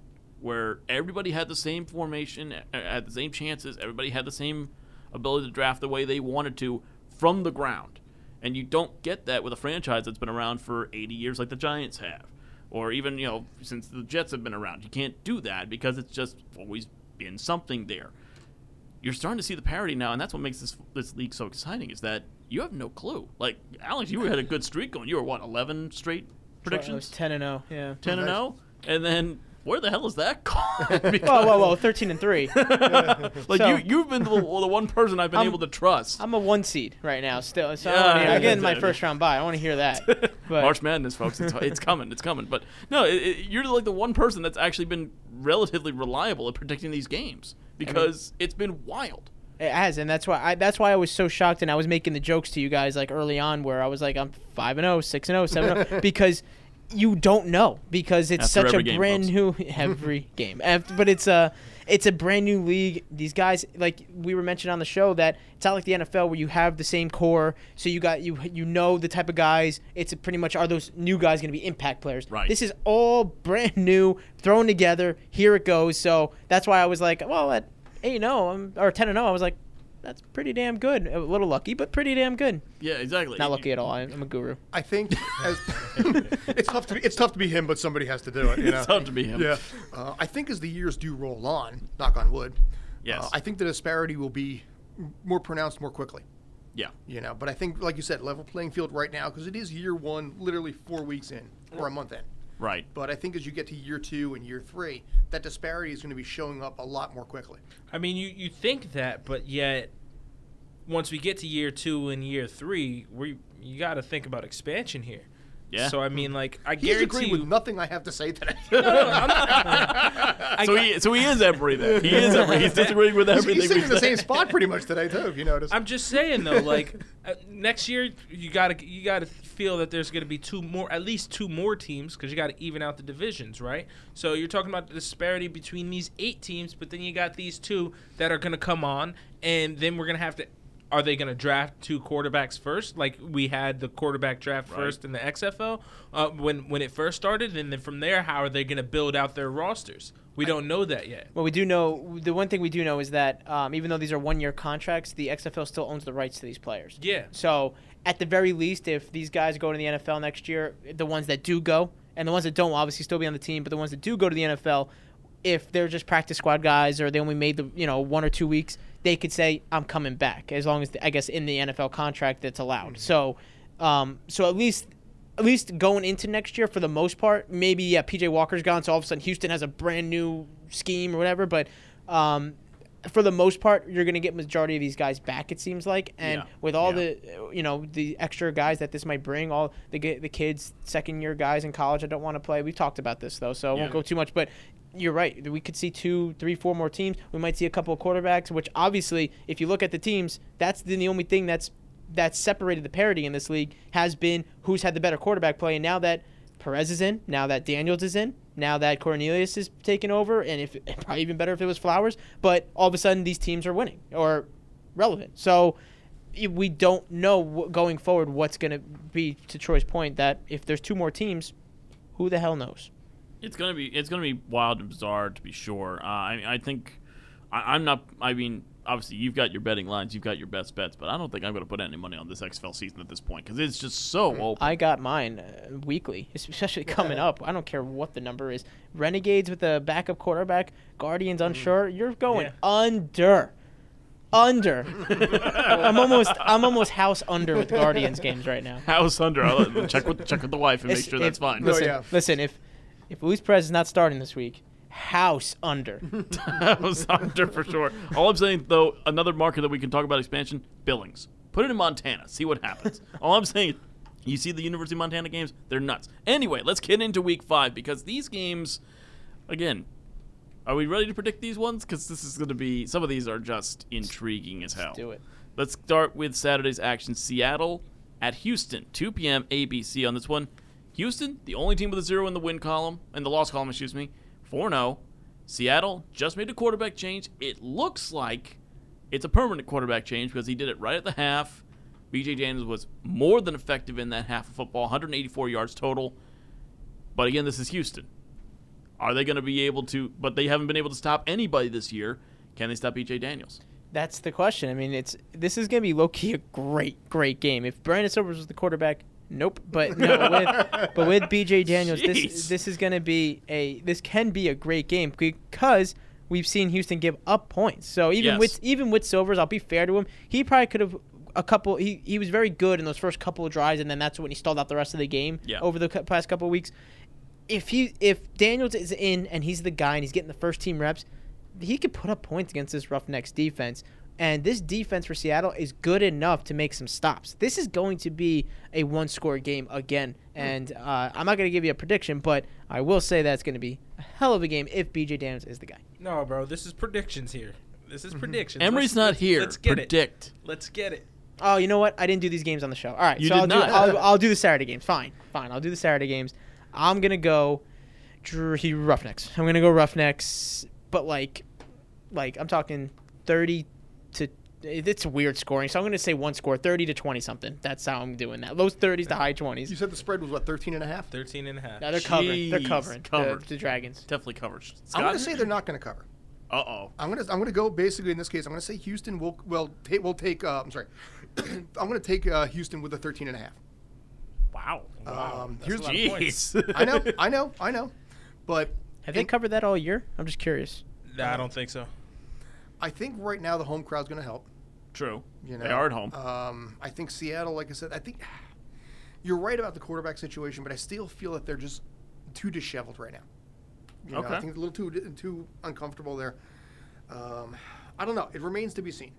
where everybody had the same formation, had the same chances, everybody had the same ability to draft the way they wanted to from the ground. And you don't get that with a franchise that's been around for 80 years like the Giants have. Or even, you know, since the Jets have been around. You can't do that because it's just always been something there. You're starting to see the parity now, and that's what makes this this league so exciting. Is that you have no clue. Like Alex, you had a good streak going. You were what, eleven straight It was predictions, 10 and 0. Yeah. ten and oh? Nice. zero, and then where the hell is that gone? Because, Whoa, whoa, whoa! 13 and 3. Like So- you, you've been the, the one person I've been I'm- able to trust. I'm a one seed right now still. So I Yeah, don't wanna hear- yeah, I'm getting my yeah. first round bye. I want to hear that. But March Madness, folks, it's, it's coming, it's coming. But no, it, it, you're like the one person that's actually been relatively reliable at predicting these games because it's been wild. It has, and that's why I that's why I was so shocked, and I was making the jokes to you guys like early on, where I was like, I'm five and 0, 6 and 0, 7 and 0, because you don't know because it's After such a brand folks. new every game, Af- but it's a it's a brand new league. These guys, like we were mentioned on the show, that it's not like the NFL where you have the same core, so you got you you know the type of guys. It's pretty much are those new guys going to be impact players? Right. This is all brand new, thrown together. Here it goes. So that's why I was like, well, at eight zero, oh, I'm or ten and zero, I was like, that's pretty damn good. A little lucky, but pretty damn good. Yeah, exactly. Not lucky at all. I'm I'm a guru. I think as it's tough to be, it's tough to be him, but somebody has to do it. You know? It's tough to be him. Yeah, uh, I think as the years do roll on, knock on wood, Yes. uh, I think the disparity will be more pronounced more quickly. Yeah. You know, but I think, like you said, level playing field right now because it is year one, literally four weeks in or a month in. Right. But I think as you get to year two and year three, that disparity is going to be showing up a lot more quickly. I mean, you, you think that, but yet, once we get to year two and year three, we you got to think about expansion here. Yeah. So I mean, like I He's guarantee agreeing you, with nothing I have to say today. so he so he is Embry then. He is Embry. He's disagreeing with everything He's sitting we in the same spot pretty much today too. If you notice. I'm just saying though, like uh, next year you gotta you gotta feel that there's gonna be two more, at least two more teams, because you gotta even out the divisions, right? So you're talking about the disparity between these eight teams, but then you got these two that are gonna come on, and then we're gonna have to. Are they going to draft two quarterbacks first, like we had the quarterback draft Right. first in the XFL uh, when when it first started, and then from there, how are they going to build out their rosters? We don't know that yet. Well, we do know the one thing we do know is that um, even though these are one-year contracts, the XFL still owns the rights to these players. Yeah. So at the very least, if these guys go to the NFL next year, the ones that do go and the ones that don't will obviously still be on the team, but the ones that do go to the NFL, if they're just practice squad guys or they only made the you know one or two weeks, they could say I'm coming back as long as I guess in the NFL contract that's allowed. So, um, so at least. At least going into next year, for the most part, maybe yeah, PJ Walker's gone, so all of a sudden Houston has a brand new scheme or whatever. But um, for the most part, you're going to get majority of these guys back. It seems like, and Yeah. with all Yeah. the you know the extra guys that this might bring, all the the kids second year guys in college I don't want to play. We've talked about this though, so I Yeah. won't go too much. But you're right. We could see two, three, four more teams. We might see a couple of quarterbacks. Which obviously, if you look at the teams, that's the, only thing that's that's separated the parity in this league has been who's had the better quarterback play. And now that Perez is in, now that Daniels is in, now that Cornelius is taking over, and if probably even better if it was Flowers. But all of a sudden, these teams are winning or relevant. So we don't know going forward what's going to be. To Troy's point, that if there's two more teams, who the hell knows? It's gonna be it's gonna be wild and bizarre to be sure. Uh, I I think I, I'm not. I mean, obviously you've got your betting lines, you've got your best bets, but I don't think I'm gonna put any money on this XFL season at this point because it's just so open. I got mine uh, weekly, especially coming up. I don't care what the number is. Renegades with a backup quarterback, Guardians unsure. You're going Yeah. under, under. I'm almost, I'm almost house under with Guardians games right now. House under. I'll check with check with the wife and make If- sure that's fine. Listen, yeah. listen. If if Luis Perez is not starting this week, house under. House under for sure. All I'm saying though, another market that we can talk about expansion: Billings. Put it in Montana. See what happens. All I'm saying. You see the University of Montana games? They're nuts. Anyway, let's get into week five because these games, again, are we ready to predict these ones? Because this is going to be some of these are just intriguing as hell. do it. Let's start with Saturday's action. Seattle at Houston, 2 p.m. ABC on this one. Houston, the only team with a zero in the win column, in the loss column, excuse me, 4 0. Seattle just made a quarterback change. It looks like it's a permanent quarterback change because he did it right at the half. BJ Daniels was more than effective in that half of football, 184 yards total. But again, this is Houston. Are they going to be able to? But they haven't been able to stop anybody this year. Can they stop BJ Daniels? That's the question. I mean, it's this is gonna be low key a great, great game. If Brandon Silvers was the quarterback, nope. But no, with, but with BJ Daniels, Jeez. this this is gonna be a this can be a great game because we've seen Houston give up points. So even Yes. with even with Silvers, I'll be fair to him. He probably could have a couple. He he was very good in those first couple of drives, and then that's when he stalled out the rest of the game. Yeah. Over the past couple of weeks, if he if Daniels is in and he's the guy and he's getting the first team reps, he could put up points against this Roughnecks defense. And this defense for Seattle is good enough to make some stops. This is going to be a one score game again. And uh, I'm not going to give you a prediction, but I will say that's going to be a hell of a game if BJ Daniels is the guy. No, bro, this is predictions here. This is predictions. Emery's Let's- not let's- here. Let's get Predict. it. Let's get it. Oh, you know what? I didn't do these games on the show. All right, You so did I'll not. do I'll, I'll do the Saturday games. Fine, fine. I'll do the Saturday games. I'm gonna go Dr- he- Roughnecks. I'm gonna go Roughnecks, but like, like I'm talking 30 to. It's weird scoring, so I'm gonna say one score, 30 to 20 something. That's how I'm doing that. Low 30s to high 20s. You said the spread was what 13 and a half. 13 and a half. No, they're covering. They're covering. covered. The, the Dragons. Definitely covered. I'm going to say they're not going to cover. Uh oh. I'm gonna I'm gonna go basically in this case. I'm gonna say Houston will will ta- will take. Uh, I'm sorry. I'm gonna take uh, Houston with a 13 and a half. Wow. wow. Um, that's here's a lot of points. Jeez. I know, I know, I know, but Have they covered that all year? I'm just curious. Nah, I don't think so. I think right now the home crowd's going to help. True. You know, they are at home. Um, I think Seattle, like I said, I think you're right about the quarterback situation, but I still feel that they're just too disheveled right now. You know, Okay. I think a little too too uncomfortable there. Um, I don't know. It remains to be seen.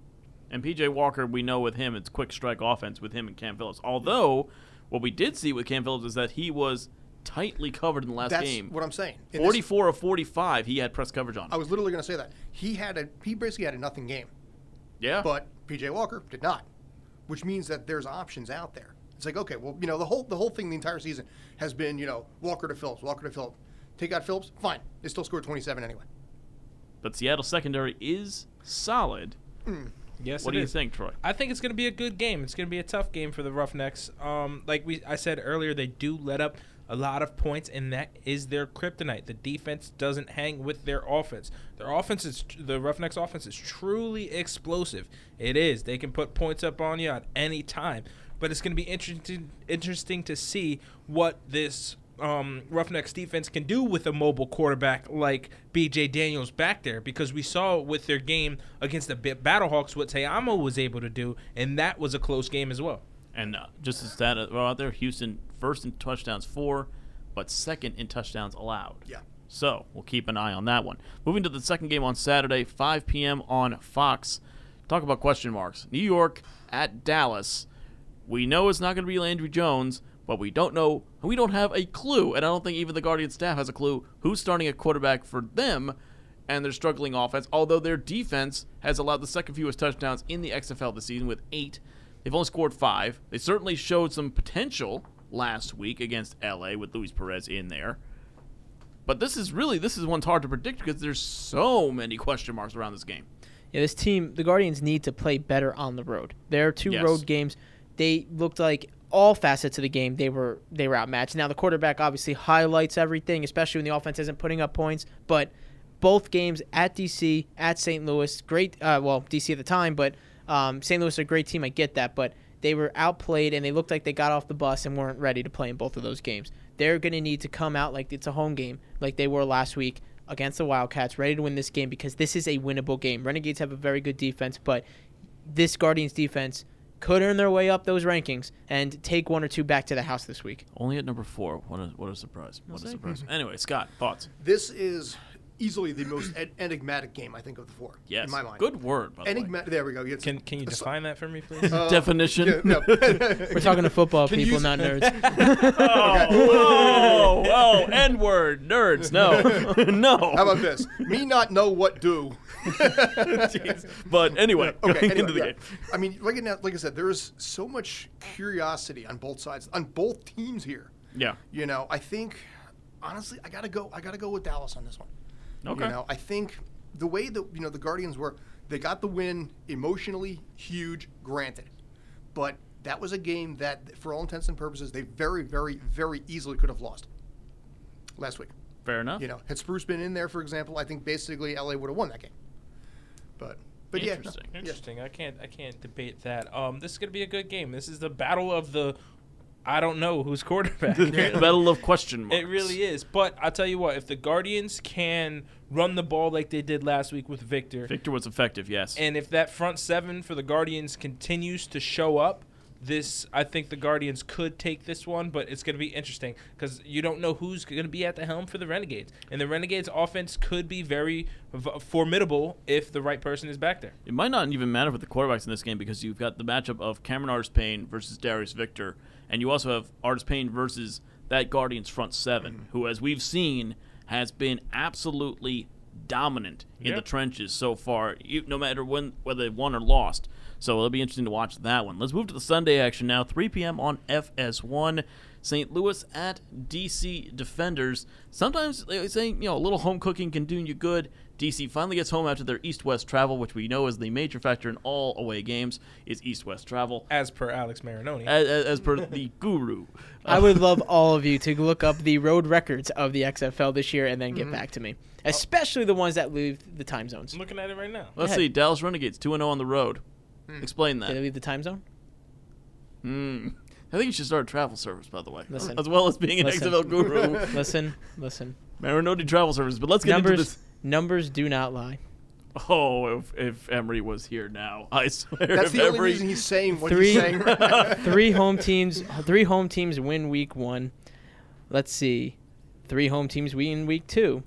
And PJ Walker, we know with him, it's quick strike offense with him and Cam Phillips. Although, what we did see with Cam Phillips is that he was tightly covered in the last game. That's game. what I'm saying. In this- 44 of 45, he had press coverage on. I was literally going to say that he had a he basically had a nothing game, yeah. but PJ Walker did not, which means that there's options out there. It's like okay, well, you know, the whole the whole thing the entire season has been you know Walker to Phillips, Walker to Phillips. Take out Phillips, fine. They still scored 27 anyway. but Seattle secondary is solid. Yes, what it do you is. think, Troy? I think it's going to be a good game. It's going to be a tough game for the Roughnecks. Um, like we, I said earlier, they do let up a lot of points, and that is their kryptonite. The defense doesn't hang with their offense. Their offense is the Roughnecks' offense is truly explosive. It is. They can put points up on you at any time. But it's going to be interesting, interesting to see what this um, Roughnecks defense can do with a mobile quarterback like B.J. Daniels back there because we saw with their game against the Battlehawks what Ta'amu was able to do, and that was a close game as well. And uh, just as that out there, Houston first in touchdowns four, but second in touchdowns allowed. Yeah. So we'll keep an eye on that one. Moving to the second game on Saturday, 5 p.m. on Fox. Talk about question marks. New York at Dallas. We know it's not going to be Landry Jones, but we don't know. We don't have a clue, and I don't think even the Guardian staff has a clue who's starting at quarterback for them and their struggling offense. Although their defense has allowed the second fewest touchdowns in the XFL this season with eight. They've only scored five. They certainly showed some potential last week against LA with Luis Perez in there. But this is really this is one's hard to predict because there's so many question marks around this game. Yeah, this team, the Guardians need to play better on the road. Their two Yes. road games, they looked like all facets of the game they were they were outmatched. Now the quarterback obviously highlights everything, especially when the offense isn't putting up points. But both games at DC, at St. Louis, great. Uh, well, DC at the time, but um, St. Louis is a great team. I get that, but they were outplayed and they looked like they got off the bus and weren't ready to play in both of those games. They're going to need to come out like it's a home game, like they were last week against the Wildcats, ready to win this game because this is a winnable game. Renegades have a very good defense, but this Guardians defense could earn their way up those rankings and take one or two back to the house this week. Only at number four. What a what a surprise! What a surprise! Anyway, Scott, thoughts? This is easily the most en- enigmatic game I think of the four. Yes, in my mind. good word. By the way. Enigmatic. There we go. It's- Can can you it's- define that for me, please? uh, Definition. yeah, no. We're talking to football Can you people, use- not nerds. Oh, oh, oh, N word, nerds. No, no. How about this? Me not know what do. Jeez. But anyway, Okay. going Anyway, into the yeah. game. I mean, like, I- like I said, there is so much curiosity on both sides, on both teams here. Yeah. You know, I think honestly, I gotta go. I gotta go with Dallas on this one. Okay. You know, I think the way that you know the Guardians were, they got the win emotionally huge, granted, but that was a game that, for all intents and purposes, they very, very, very easily could have lost last week. Fair enough. You know, had Spruce been in there, for example, I think basically LA would have won that game. But, but yeah, no, Interesting. yeah. Interesting. I can't I can't debate that. Um, this is gonna be a good game. This is the battle of the I don't know who's quarterback. Battle of question marks. It really is. But I'll tell you what, if the Guardians can run the ball like they did last week with Victor, Victor was effective, yes. and if that front seven for the Guardians continues to show up, this I think the Guardians could take this one, but it's going to be interesting because you don't know who's going to be at the helm for the Renegades, and the Renegades' offense could be very v- formidable if the right person is back there. It might not even matter with the quarterbacks in this game because you've got the matchup of Cameron Artis Payne versus Darius Victor, and you also have Artis Payne versus that Guardians front 7 mm-hmm. who, as we've seen, has been absolutely dominant in Yeah. the trenches so far, you- no matter when whether they won or lost. So it'll be interesting to watch that one. Let's move to the Sunday action now. 3 p.m. on FS1. St. Louis at DC Defenders. Sometimes they say, you know, a little home cooking can do you good. DC finally gets home after their east-west travel, which we know is the major factor in all away games, is east-west travel, As per Alex Marinoni. as, as, as per the guru. I would love all of you to look up the road records of the XFL this year and then get back to me, especially the ones that leave the time zones. I'm looking at it right now. Let's ahead. see, Dallas Renegades 2 0 on the road. Explain Did they that. leave the time zone? Hmm. I think you should start a travel service, by the way, Listen. as well as being an Listen. XFL guru. Listen, listen. Marinoni travel service. But let's get into Numbers, this. Numbers do not lie. Oh, if, if Emery was here now, I swear. That's if the only Emery, reason he's saying what Three- he's saying. Right three home teams three home teams win week one let's see three home teams win week two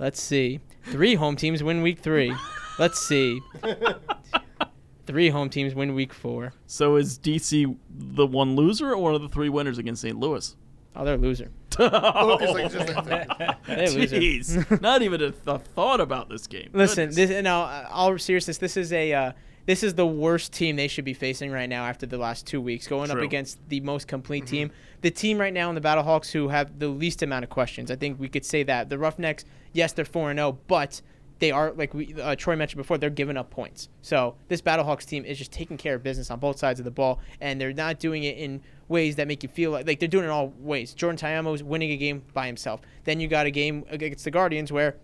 let's see three home teams win week three let's see three home teams win week four So is DC the one loser or one of the three winners against St. Louis? oh they're a loser oh, It's like just a- they're loser Jeez, not even a, th- thought about this game. listen Goodness. this now uh, all seriousness this is a uh, this is the worst team they should be facing right now after the last two weeks going up against the most complete team. The team right now in the battlehawks who have the least amount of questions i think we could say that. The roughnecks yes they're four and zero, but they are like we uh, troy mentioned before they're giving up points so this battlehawks team is just taking care of business on both sides of the ball and they're not doing it in ways that make you feel like like they're doing it all ways jordan Ta'amu's winning a game by himself then you got a game against the guardians where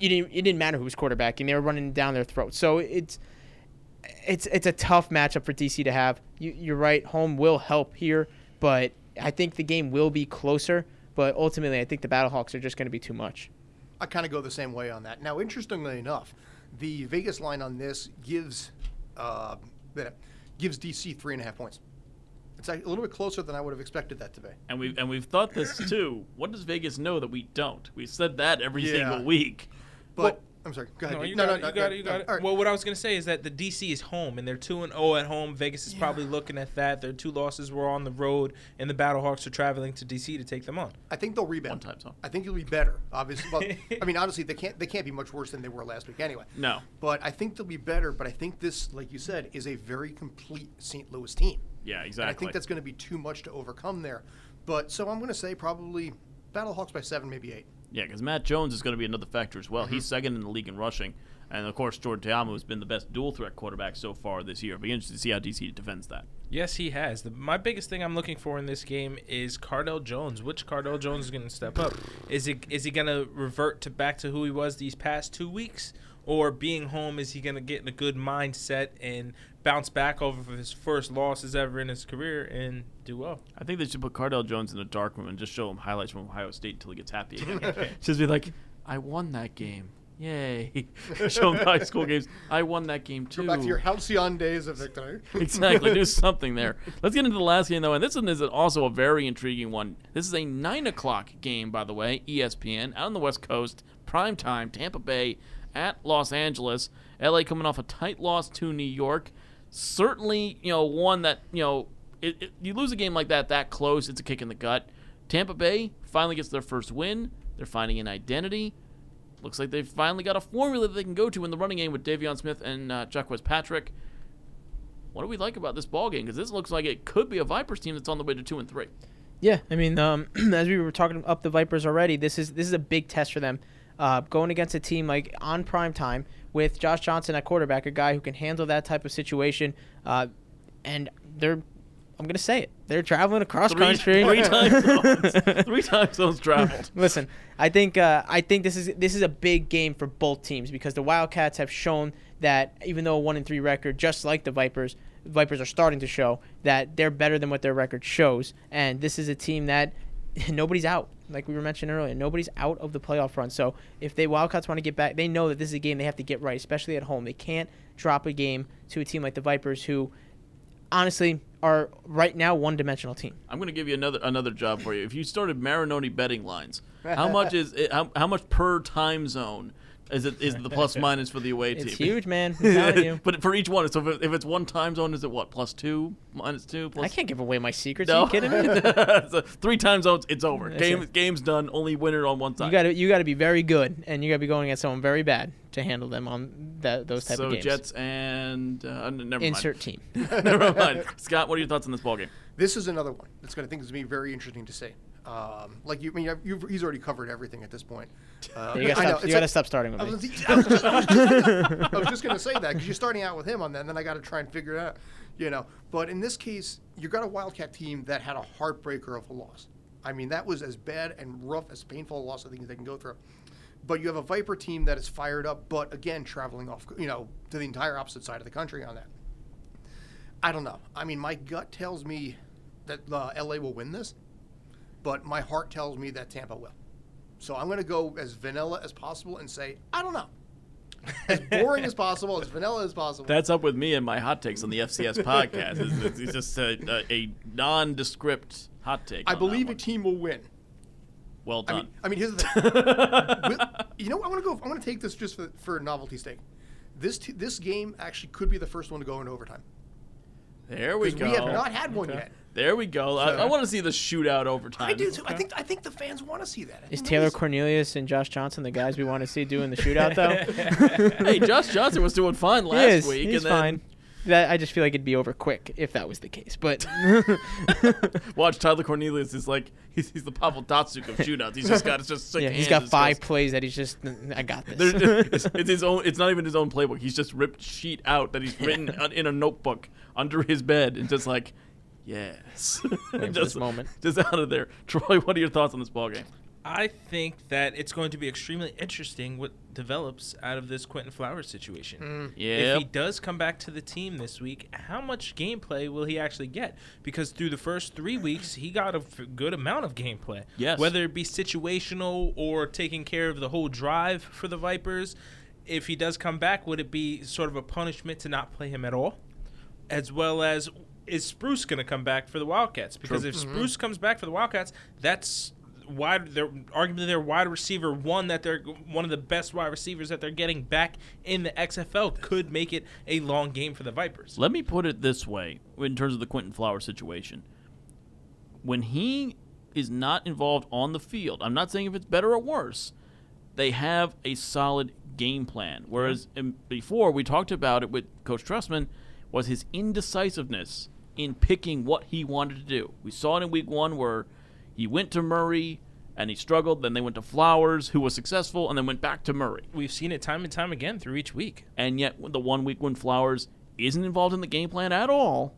you didn't it didn't matter who was quarterbacking they were running down their throats so it's it's it's a tough matchup for DC to have. You, you're right, home will help here, but I think the game will be closer. But ultimately, I think the Battlehawks are just going to be too much. I kind of go the same way on that. Now, interestingly enough, the Vegas line on this gives uh, gives DC three and a half points. It's a little bit closer than I would have expected that to be. and we've and we've thought this too. What does Vegas know that we don't? We said that every Yeah. single week. But I'm sorry. Go ahead. No, you No, got no, it. no, You got no, it. You got no. it. All right. Well, what I was gonna say is that the DC is home, and they're two and zero at home. Vegas is probably looking at that. Their two losses were on the road, and the Battlehawks are traveling to DC to take them on. I think they'll rebound. One time zone. I think it'll be better. Obviously, well, I mean, honestly, they can't they can't be much worse than they were last week anyway. No. But I think they'll be better. But I think this, like you said, is a very complete St. Louis team. Yeah, And exactly. I think that's going to be too much to overcome there. But so I'm going to say probably Battlehawks by seven, maybe eight. Yeah, because Matt Jones is going to be another factor as well. Mm-hmm. He's second in the league in rushing, and of course Jordan Ta'amu has been the best dual threat quarterback so far this year. It'll be interesting to see how DC defends that. Yes, he has. The, my biggest thing I'm looking for in this game is Cardale Jones. Which Cardale Jones is going to step up? Is it is he going to revert to back to who he was these past two weeks, or being home is he going to get in a good mindset and bounce back over his first losses ever in his career and do well? I think they should put Cardale Jones in a dark room and just show him highlights from Ohio State until he gets happy again. just be like, "I won that game." Yay! Show him high school games. I won that game too. Go back to your halcyon days of victory. exactly. Do something there. Let's get into the last game though, and this one is also a very intriguing one. This is a nine o'clock game, by the way. ESPN out on the West Coast, prime time. Tampa Bay at Los Angeles. LA coming off a tight loss to New York. Certainly, you know, one that you know, it, it, you lose a game like that that close, it's a kick in the gut. Tampa Bay finally gets their first win. They're finding an identity. Looks like they've finally got a formula that they can go to in the running game with De'Veon Smith and uh, Jacques Patrick. What do we like about this ball game? Because this looks like it could be a Vipers team that's on the way to two and three. Yeah, I mean, um, as we were talking up the Vipers already, this is this is a big test for them. Uh, going against a team like on prime time with Josh Johnson at quarterback, a guy who can handle that type of situation, uh, and they're. I'm gonna say it. They're traveling across Three, country. three time zones. three time zones traveled. Listen, I think uh, I think this is this is a big game for both teams because the Wildcats have shown that even though a one and three record, just like the Vipers, Vipers are starting to show that they're better than what their record shows. And this is a team that nobody's out. Like we were mentioning earlier, nobody's out of the playoff run. So if they Wildcats want to get back, they know that this is a game they have to get right, especially at home. They can't drop a game to a team like the Vipers, who honestly are right now one-dimensional team. I'm going to give you another another job for you. If you started Marinoni betting lines, how much is it, how, how much per time zone is it is the plus minus for the away team? It's huge, man. I'm telling you. but for each one, so if, it- if it's one time zone, is it what plus two, minus two, plus? I can't give away my secrets. No. Are you kidding me? so three time zones, it's over. That's Game it. game's done. Only winner on one side. You got to you got to be very good, and you got to be going against someone very bad to handle them on that those type so of games. So Jets and uh, n- never Insert team. never mind. Scott, what are your thoughts on this ball game? This is another one that's going to think is going to be very interesting to see. Um, like you, I mean, you've, he's already covered everything at this point. Uh, you got I to know, stop, you gotta like- stop starting with I me. was, I was just, I was just, I was just gonna say that because you're starting out with him on that, and then I got to try and figure it out, you know. But in this case, you got a Wildcat team that had a heartbreaker of a loss. I mean, that was as bad and rough as painful a loss I think they can go through. But you have a Viper team that is fired up, but again, traveling off, you know, to the entire opposite side of the country on that. I don't know. I mean, my gut tells me that uh, LA will win this, but my heart tells me that Tampa will. So I'm going to go as vanilla as possible and say, I don't know. As boring as possible, as vanilla as possible. That's up with me and my hot takes on the FCS podcast. It's, it's- it's just a, a, a nondescript hot take. I believe a team will win. Well I done. mean, I mean, here's the thing. You know, I want to go. I want to take this just for, for novelty's sake. This t- this game actually could be the first one to go into overtime there we go. we have not had one yet. There we go. I, So- I want to see the shootout overtime. I do too. I think I think the fans want to see that. I Is think Taylor Cornelius and Josh Johnson the guys we want to see doing the shootout though? hey, Josh Johnson was doing fine last he is. week, He's and then fine. That, I just feel like it'd be over quick if that was the case. But watch Tyler Cornelius is like he's, he's the Pavel Datsyuk of shootouts. He's just got it's just sick yeah, he's hands. got five just- plays that he's just. I got There's- this. it's, it's his own. It's not even his own playbook. He's just ripped sheet out that he's written in a notebook under his bed and just like, yes, Waiting for just this moment. just out of there. Troy, what are your thoughts on this ball game? I think that it's going to be extremely interesting what develops out of this Quinton Flowers situation. Yeah, If he does come back to the team this week, how much gameplay will he actually get? Because through the first three weeks, he got a f- good amount of gameplay. Yes. Whether it be situational or taking care of the whole drive for the Vipers, if he does come back, would it be sort of a punishment to not play him at all? As well as, is Spruce going to come back for the Wildcats? Because True. if mm-hmm. Spruce comes back for the Wildcats, that's wide they're arguably their wide receiver one that they're one of the best wide receivers that they're getting back in the XFL could make it a long game for the Vipers. Let me put it this way in terms of the Quinton Flower situation. When he is not involved on the field, I'm not saying if it's better or worse, they have a solid game plan. Whereas in, um, before we talked about it with Coach Trestman, was his indecisiveness in picking what he wanted to do. We saw it in week one where he went to Murray and he struggled, then they went to Flowers, who was successful, and then went back to Murray. We've seen it time and time again through each week. And yet, the one week when Flowers isn't involved in the game plan at all,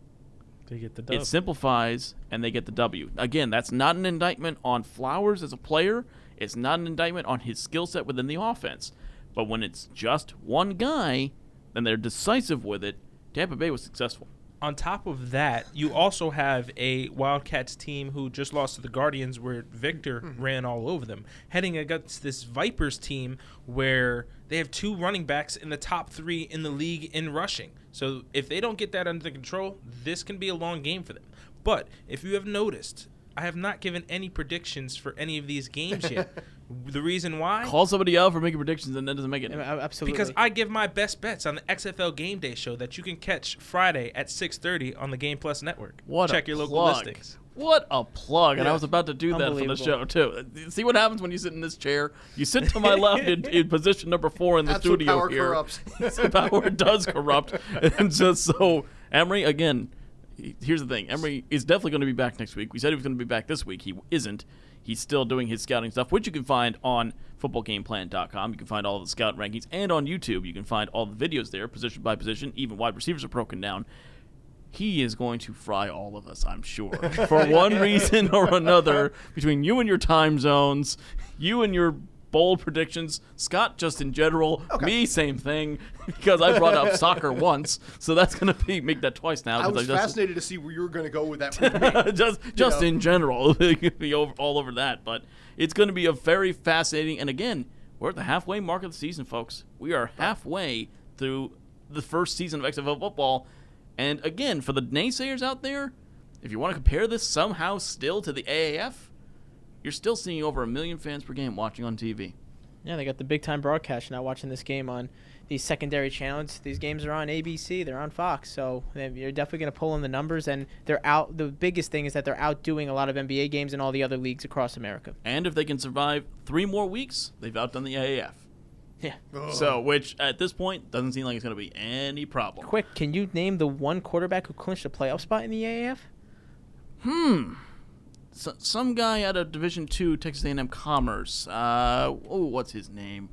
They get the it simplifies and they get the W. Again, that's not an indictment on Flowers as a player. It's not an indictment on his skill set within the offense. But when it's just one guy, then they're decisive with it. Tampa Bay was successful. On top of that, you also have a Wildcats team who just lost to the Guardians where Victor mm-hmm. ran all over them, heading against this Vipers team where they have two running backs in the top three in the league in rushing. So if they don't get that under control, this can be a long game for them. But if you have noticed, I have not given any predictions for any of these games yet. the reason why? Call somebody out for making predictions and that doesn't make it. Absolutely. Because I give my best bets on the XFL Game Day show that you can catch Friday at 6:30 on the Game Plus network. What Check a your local plug. listings. What a plug! And I was about to do that for the show too. See what happens when you sit in this chair. You sit to my left in, in position number four in the That's what studio power here. corrupts. So power does corrupt, and just so Emery again. Here's the thing: Emery is definitely going to be back next week. We said he was going to be back this week. He isn't. He's still doing his scouting stuff, which you can find on footballgameplan.com. You can find all the scout rankings, and on YouTube, you can find all the videos there, position by position. Even wide receivers are broken down he is going to fry all of us, I'm sure, for one reason or another. Between you and your time zones, you and your bold predictions. Scott, just in general. Me, same thing, because I brought up soccer once, so that's gonna be make that twice now. I was just- fascinated to see where you were going to go with that. Just just know. in general, be over, all over that. But it's going to be a very fascinating. And again, we're at the halfway mark of the season, folks. We are halfway through the first season of XFL football. And again, for the naysayers out there, if you want to compare this somehow still to the AAF, you're still seeing over a million fans per game watching on TV. Yeah, they got the big time broadcast. You're not watching this game on these secondary channels. These games are on ABC. They're on Fox. So you're definitely going to pull in the numbers. And they're out. The biggest thing is that they're outdoing a lot of NBA games and all the other leagues across America. And if they can survive three more weeks, they've outdone the AAF. Yeah. Oh. So, which at this point doesn't seem like it's going to be any problem. Quick, can you name the one quarterback who clinched a playoff spot in the AAF? Hmm. So, some guy out of Division Two, Texas A&M Commerce. Uh, oh, what's his name?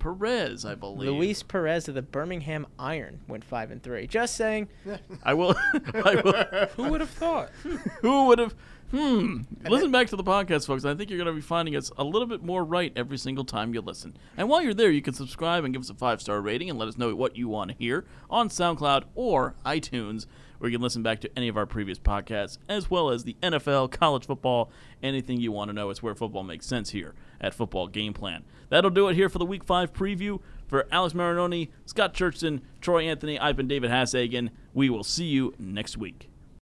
Perez, I believe. Luis Perez of the Birmingham Iron went five and three. Just saying. I will. I will. Who would have thought? Who would have? Hmm. Listen back to the podcast, folks. I think you're going to be finding us a little bit more right every single time you listen. And while you're there, you can subscribe and give us a five star rating and let us know what you want to hear on SoundCloud or iTunes, where you can listen back to any of our previous podcasts, as well as the NFL, college football, anything you want to know. It's where football makes sense here at Football Game Plan. That'll do it here for the Week 5 preview. For Alex Marinoni, Scott Churchton, Troy Anthony, I've been David Hassagen. We will see you next week.